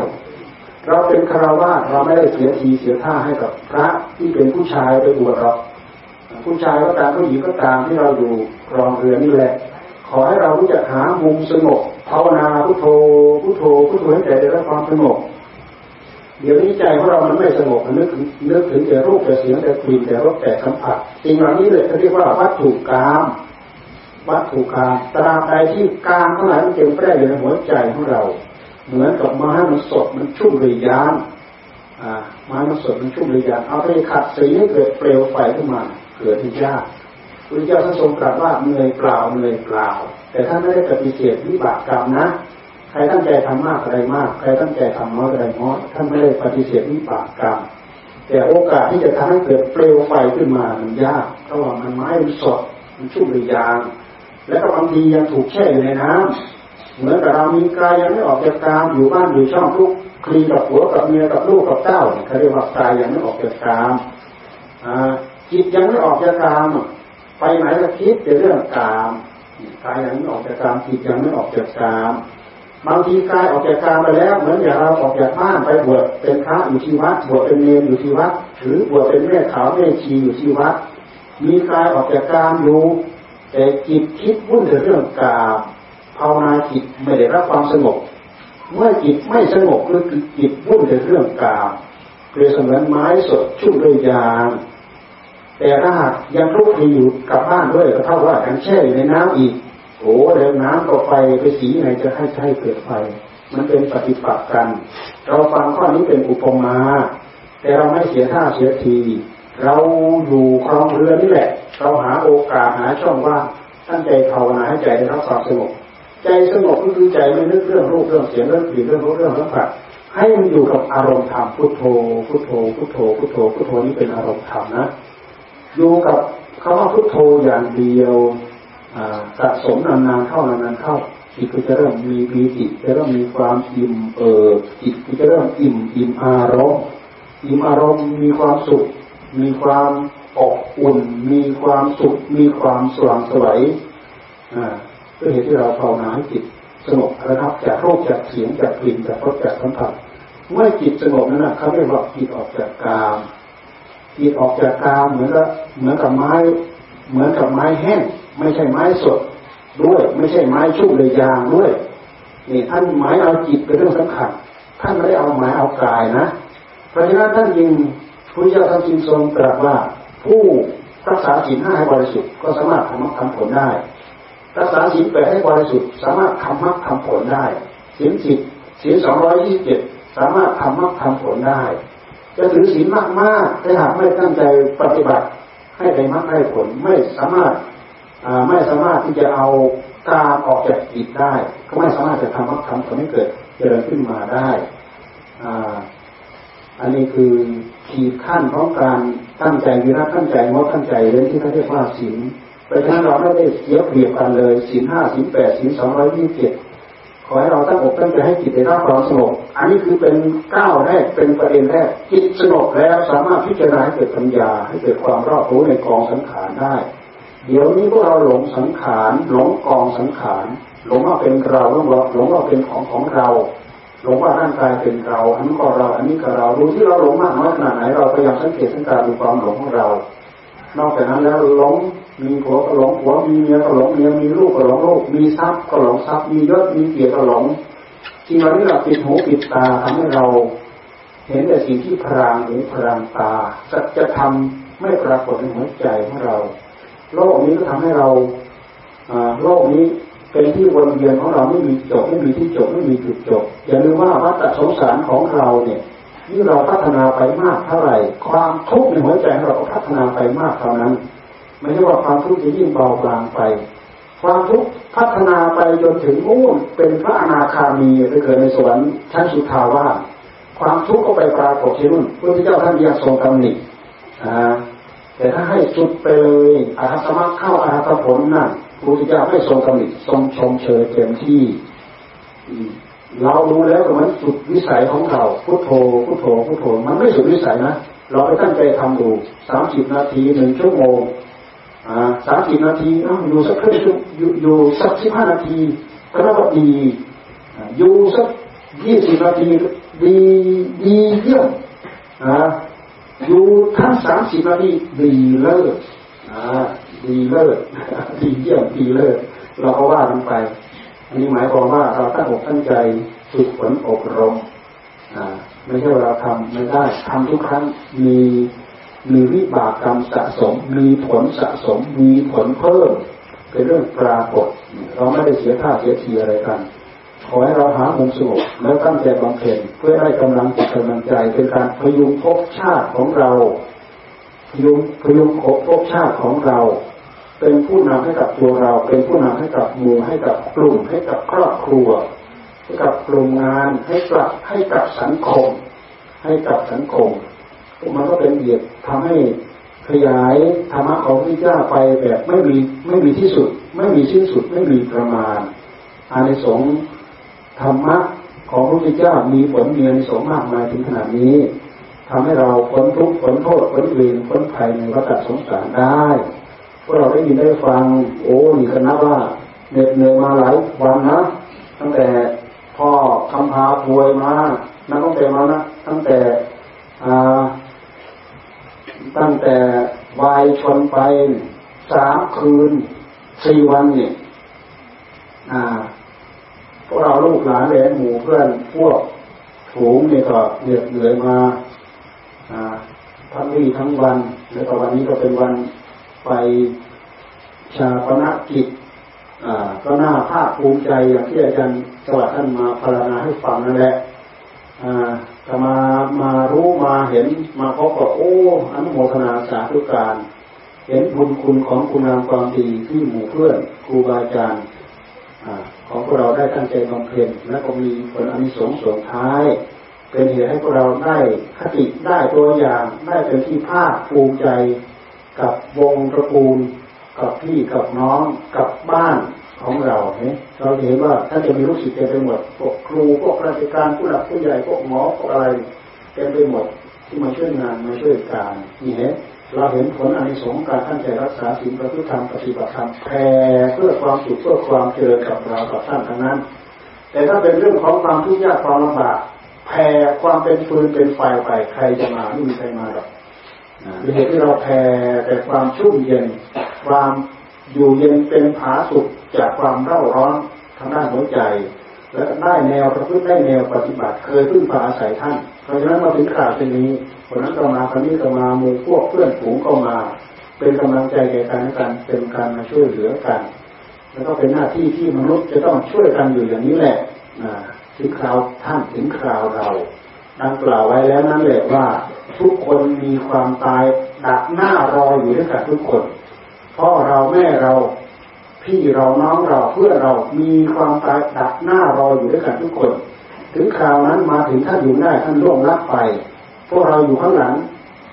เราเป็นคารวะเราไม่ได้เสียทีเสียท่าให้กับพระที่เป็นผู้ชายไปบวชหรอกผู้ชายก็ตามผู้หญิงก็ตามที่เราอยู่รองเรือนนี่แหละ ขอให้เรารู้จักหามุมสงบภาวนาพุทโธพุทโธพุทโธให้ใจได้รับความสงบเดี๋ยวนี้ใจของเรามันไม่สงบมันนึกถึงนึกถึงแต่รูปแต่เสียงแต่กลิ่นแต่รสแต่สัมผัสสิ่งเหล่านี้เลยเขาเรียกว่าวัตถุกรรมวัตถุกรรมตราบใดที่กามทั้งหลายมันเต็มแปร่อยู่ในหัวใจของเรา เหมือนกับไม้มันสดมันชุ่มเลยยานอ่าไม้มันสดมันชุ่มเลยยานเอาไปขัดสีให้เกิดเปลวไฟขึ้นมาเกิดที่ยาก พระเจ้าท่านทรงตรัสว่าเหนื่อยเปล่าเหนื่อยเปล่า แต่ท่านไม่ได้ปฏิเสธวิบากกรรมนะ ใครตั้งใจทำมากอะไรมาก ใครตั้งใจทำน้อยอะไรน้อยท่านไม่ได้ปฏิเสธวิบากกรรม แต่โอกาสที่จะทำให้เกิดเปลวไฟขึ้นมามันยากเพราะว่ามันไม้มันสดมันชุ่มเลยยาง แล้วก็บางทียังถูกแช่อยู่ในน้ำเหมือนกับเรามีกายยังไม่ออกจากกามอยู่บ้านอยู่ช่องทุกคลีกับหัวกับเมียกับลูกกับเต้าเขาเรียกว่ากายยังไม่ออกจากกามจิตยังไม่ออกจากกาม ไปไหนก็คิดแต่เรื่องกามกายยังไม่ออกจากกามจิตยังไม่ออกจากกามบางทีกายออกจากกามไปแล้ว เหมือนอย่างเราออกจากบ้านไปบวชเป็นพระอยู่ที่วัดบวชเป็นเนรอยู่ที่วัดหรือบวชเป็นแม่ขาวแม่ชีอยู่ที่วัด มีกายออกจากกามอยู่แต่จิตคิดวุ่นเรื่องกามภาวนาจิตไม่ได้รับความสงบ เมื่อจิตไม่สงบก็คือจิตวุ่นเรื่องกามเปรียบเสมือนไม้สดชุ่มด้วยยาง แต่ถ้าหากยังลุกไปอยู่กับบ้านด้วยก็เท่าว่ากันแช่อยู่ในน้ำอีกโอ้เดี๋ยวน้ำก็ไฟไปสีไหนจะให้ใช้เกิดไฟ มันเป็นปฏิปักษ์กัน เราฟังข้อนี้เป็นอุปมา แต่เราไม่เสียท่าเสียที เราอยู่ครองเรือนี่แหละ เราหาโอกาสหาช่องว่างตั้งใจภาวนาให้ใจได้รับความสงบใจสงบก็คือใจไม่นึกเรื่องรูปเรื่องเสียงเรื่องกลิ่นเรื่องรสเรื่องสัมผัสให้มันอยู่กับอารมณ์ธรรมพุทโธพุทโธพุทโธพุทโธพุทโธนี้เป็นอารมณ์ธรรมนะ อยู่กับคำว่าพุทโธอย่างเดียวสะสมนานๆเข้านานๆเข้าจิตก็จะเริ่มมีปีติจะเริ่มมีความอิ่มเอิบจิตก็จะเริ่มอิ่มอิ่มอารมณ์อิ่มอารมณ์มีความสุข มีความอบอุ่น มีความสุข มีความสว่างสวยด้วยเหตุที่เราภาวนาให้จิตสงบระงับจากโรคจากเสียงจากกลิ่นจากรสจากสัมผัสเมื่อจิตสงบนั้นเขาเรียกว่าจิตออกจากกาม จิตออกจากกาเหมือนกับเหมือนกับไม้ เหมือนกับไม้แห้ง ไม่ใช่ไม้สดด้วย ไม่ใช่ไม้ชุ่มเลยยางด้วยนี่ท่านหมายเอาจิตเป็นเรื่องสำคัญท่านไม่ได้เอาหมายเอากายนะ เพราะฉะนั้นท่านยิงพระเจ้าท่านจึงทรงตรัสว่า ผู้รักษาศีลห้าให้บริสุทธิ์ก็สามารถทำมรรคทำผลได้ รักษาศีลแปดให้บริสุทธิ์สามารถทำมรรคทำผลได้ศีลสิบศีลสองร้อยยี่สิบเจ็ดสามารถทำมรรคทำผลได้ จะถือศีลมากมากถ้าหากไม่ตั้งใจปฏิบัติให้ได้มรรคให้ผลไม่สามารถไม่สามารถที่จะเอาการออกจากจิตได้ ก็ไม่สามารถจะทำมรรคทำผลให้เกิดเจริญขึ้นมาได้อันนี้คือขีดขั้นของการตั้งใจวิรัตตั้งใจงดตั้งใจเรื่องที่เขาเรียกว่าศีลเพราะฉะนั้นเราไม่ได้เสียเปรียบกันเลยศีลห้าศีลแปดศีลสองร้อยยี่สิบเจ็ด ขอให้เราตั้งอกตั้งใจให้จิตได้รับความสงบ อันนี้คือเป็นก้าวแรกเป็นประเด็นแรก จิตสงบแล้วสามารถพิจารณาให้เกิดปัญญา ให้เกิดความรอบรู้ในกองสังขารได้ เดี๋ยวนี้พวกเราหลงสังขารหลงกองสังขารหลงว่าเป็นเราหลงว่าหลงว่าเป็นของของเราหลงว่าร่างกายเป็นเรา อันนี้ก็เรา อันนี้ก็เราดูที่เราหลงมากน้อยขนาดไหน เราพยายามสังเกตสังการดูความหลงของเรา นอกจากนั้นแล้วหลงมีผัวก็หลงผัวมีเมียก็หลงเมียมีลูกก็หลงลูกมีทรัพย์ก็หลงทรัพย์มียศมีเกียรติก็หลงจริงเราที่เราปิดหูปิดตาทำให้เรา เห็นแต่สิ่งที่พรางหูพรางตาจะจะทำไม่ปรากฏในหัวใจของเรา โลกนี้ก็ทำให้เราโลกนี้เป็นที่วนเวียนของเราไม่มีจบไม่มีที่จบไม่มีจุดจบอย่าลืมว่าวัฏสงสารของเราเนี่ย ยิ่งเราพัฒนาไปมากเท่าไหร่ ความทุกข์ในหัวใจของเราก็พัฒนาไปมากเท่านั้น ไม่ใช่ว่าความทุกข์จะยิ่งเบาบางไป ความทุกข์พัฒนาไปจนถึงอู้เป็นพระอนาคามีไปเกิดในสวรรค์ชั้นสุทาวาสความทุกข์ก็ไปปรากฏที่นู่นพระเจ้าท่านยังทรงตำหนิแต่ถ้าให้สุดไปเลยอาหัสมรรคเข้าอาหัสผลนั่นพระพุทธเจ้าไม่ทรงกำหนดทรงชมเชยเต็มที่ เรารู้แล้วแต่มันสุดวิสัยของเราพุทโธพุทโธพุทโธมันไม่สุดวิสัยนะเราไปตั้งใจทำดูสามสิบนาทีหนึ่งชั่วโมงอ่าสามสิบนาทีอยู่สักครึ่งชั่วอยู่อยู่สักสิบห้านาทีก็นับว่าดีอยู่สักยี่สิบนาทีดีดีเยี่ยมอ่าอยู่ทั้งสามสิบนาทีดีเลิศอ่าดีเลิศดีเยี่ยมดีเลิศเราก็ว่ากันไป อันนี้หมายความว่าเราตั้งอกตั้งใจฝึกฝนอบรมอ่าไม่ใช่ว่าเราทำไม่ได้ทำทุกครั้งมีมีวิบากกรรมสะสม มีผลสะสม มีผลเพิ่ม เป็นเรื่องปรากฏ เราไม่ได้เสียท่าเสียทีอะไรกัน ขอให้เราหามุมสงบแล้วตั้งใจบำเพ็ญเพื่อได้กำลังจิตกำลังใจ เป็นการพยุงภพชาติของเราพยุงพยุงภพชาติของเรา เป็นผู้นำให้กับตัวเรา เป็นผู้นำให้กับหมู่ให้กับกลุ่มให้กับครอบครัว ให้กับกลุ่มงานให้กับให้กับสังคม ให้กับสังคมมันก็เป็นเหตุทำให้ขยายธรรมะของพระเจ้าไปแบบไม่มีไม่มีที่สุด ไม่มีสิ้นสุดไม่มีประมาณอานิสงส์ธรรมะของพระพุทธเจ้ามีผลมีอานิสงส์มากมายถึงขนาดนี้ทำให้เราพ้นทุกข์พ้นโทษพ้นเวรพ้นภัยในวัฏสงสารได้ พวกเราได้ยินได้ฟัง โอ้นี่คณะว่าเหน็ดเหนื่อยมาหลายวันนะ ตั้งแต่พ่อคำพาป่วยมานักต้องเต็มมานะตั้งแต่ตั้งแต่วายชนไปสามคืนสี่วันเนี่ยพวกเราลูกหลานแหลนหมู่เพื่อนพวกฝูงเนี่ยก็เหนื่อยเหนื่อยมาทั้งวี่ทั้งวัน แล้วก็วันนี้ก็เป็นวัน ไปชาปนกิจก็น่าภาคภูมิใจอย่างที่อาจารย์สวัสดิ์ท่านมาพารณาให้ฟังนั่นแหละแต่มามารู้มาเห็นมาพบกับโอ้อนุโมทนาสาธุการ เห็นบุญคุณของคุณงามความดีที่หมู่เพื่อนครูบาอาจารย์ของพวกเราได้ตั้งใจบำเพ็ญและก็มีผลอนิสงส์ส่งท้าย เป็นเหตุให้พวกเราได้คติได้ตัวอย่างได้เป็นที่ภาคภูมิใจ กับวงตระกูล กับพี่กับน้องกับบ้านของเราเนี่ยเราเห็นว่าท่านจะมีลูกศิษย์เต็มไปหมดพวกครูพวกราชการผู้หลักผู้ใหญ่พวกหมอพวกอะไรเต็มไปหมดที่มาช่วยงานมาช่วยการนี่เห็นเราเห็นผลอันิสงส์การท่านใจรักษาศีลประพฤติธรรมปฏิบัติธรรมแผ่เพื่อความสุขเพื่อความเจริญกับเรากับท่านทั้งนั้น แต่ถ้าเป็นเรื่องของความทุกข์ยากความลำบากแผ่ความเป็นฟืนเป็นไฟไปใครจะมาไม่มีใครมาหรอก เป็นเหตุที่เราแผ่แต่ความชุ่มเย็น ความอยู่เย็นเป็นผาสุขจากความเร่าร้อนทางด้านหัวใจ และได้แนวประพฤติได้แนวปฏิบัติ เคยพึ่งพาอาศัยท่าน เพราะฉะนั้นมาถึงข่าวเช่นนี้คนนั้นก็มาคนนี้ก็มาหมู่พวกเพื่อนฝูงก็มา เป็นกำลังใจแก่กันกันเป็นการมาช่วยเหลือกัน แล้วก็เป็นหน้าที่ที่มนุษย์จะต้องช่วยกันอยู่อย่างนี้แหละถึงคราวท่านถึงคราวเรา ดังกล่าวไว้แล้วนั่นแหละว่าทุกคนมีความตายดักหน้ารออยู่ด้วยกันทุกคนพ่อเราแม่เราพี่เราน้องเราเพื่อเรามีความตายดักหน้ารออยู่ด้วยกันทุกคน ถึงคราวนั้นมาถึงท่านอยู่ได้ท่านล่วงลับไป พวกเราอยู่ข้างหลัง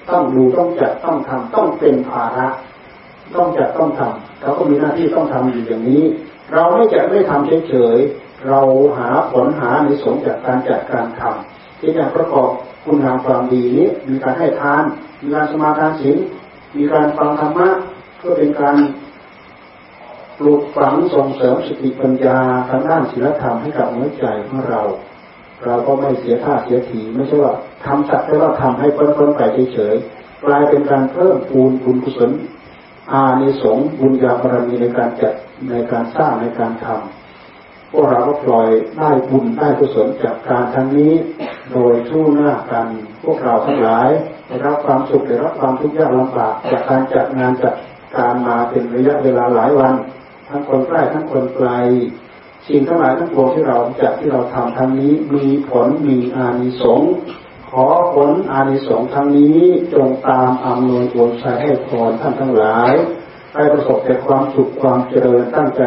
ต้องดูต้องจัดต้องทำต้องเป็นภาระต้องจัดต้องทำเราก็มีหน้าที่ต้องทำอยู่อย่างนี้ เราไม่จะไม่ทำเฉยๆเราหาผลหาในสงจากการจัดการทำที่จะประกอบคุณงามความดีนี้มีการให้ทาน มีการสมาทานศีลมีการฟังธรรมะเพื่อเป็นการปลูกฝังส่งเสริมสติปัญญาทางด้านศีลธรรมให้กับหัวใจของเรา เราก็ไม่เสียท่าเสียทีไม่ใช่ว่าทำสักแต่ว่าทำให้เพ้นพ้นไปเฉยๆกลายเป็นการเพิ่มปูนบุญกุศลอานิสงส์บุญญาบารมีในการจัดในการสร้างในการทำพวกเราก็ปล่อยได้บุญได้กุศลจากการทั้งนี้ โดยทู่หน้ากัน พวกเราทั้งหลายได้รับความสุขได้รับความทุกข์ยากลำบากจากการจัดงานจัดการมาเป็นระยะเวลาหลายวัน ทั้งคนใกล้ทั้งคนไกลสิ่งทั้งหลายทั้งปวงที่เราจัดที่เราทำทั้งนี้มีผลมีอานิสงส์ขอผลอานิสงส์ทั้งนี้จงตามอำนวยอวยชัยให้พรท่านทั้งหลายได้ประสบแต่ความสุขความเจริญตั้งใจ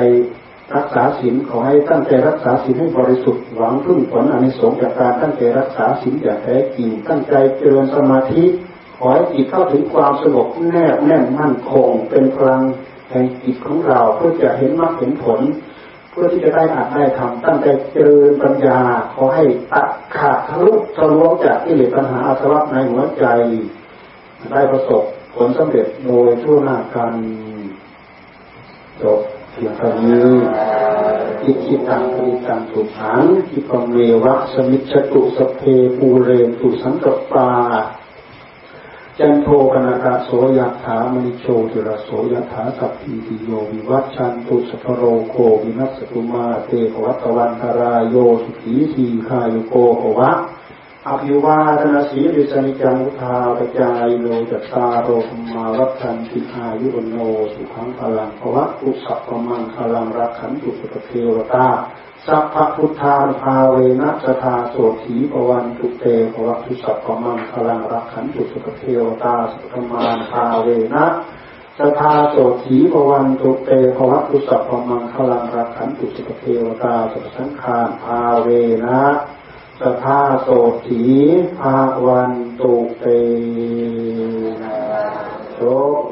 รักษาศีลขอให้ตั้งใจรักษาศีลให้บริสุทธิ์หวังพึ่งผลอานิสงส์จากการตั้งใจรักษาศีลอย่างแท้จริงตั้งใจเจริญสมาธิขอให้จิตเข้าถึงความสงบแนบแน่นมั่นคง เป็นพลังแห่งจิตของเราเพื่อจะเห็นมรรคเห็นผลผพื่อที่จะได้อ่านได้ทำตั้งใจเจริญปัญญา ขอให้ตัดขาดทะลุทะลวงจากกิเลสปัญหาอาสวะในหัวใจ ได้ประสบผลสำเร็จโดยทั่วหน้ากันจบ เพียงเท่านี้อิจิตังปริตังสุขังกิปเมวะสมิชตุสเพปูเรนตุสังกปาจันโทกนากะโสยถามณิโชติระโสยถาสัพพิติโยวิวัชชันตุสภโรโควินัสตุมาเตภวัตวันตรายโยสุขีทีคายุโกภวะ อภิวาทนาสีริสนิจังุทาปจายโนจัตตาโรธมาวัฏันติอายุโนสุขังพลังภวะอุสัพพมังพลังรักขันตุสุปเทวตาสัพพพุทธาภาเวนะสทาโสถีปวันตุเตภวตุสัพพมังพลังรักขันตุสุปเทวตาสุธมานภาเวนะสทาโสถีปวันตุเตภวตุสัพพมังพลังรักขันตุสุปเทวตาสุสังขารภาเวนะ สภาโสถีภาวันตุเตนะโชค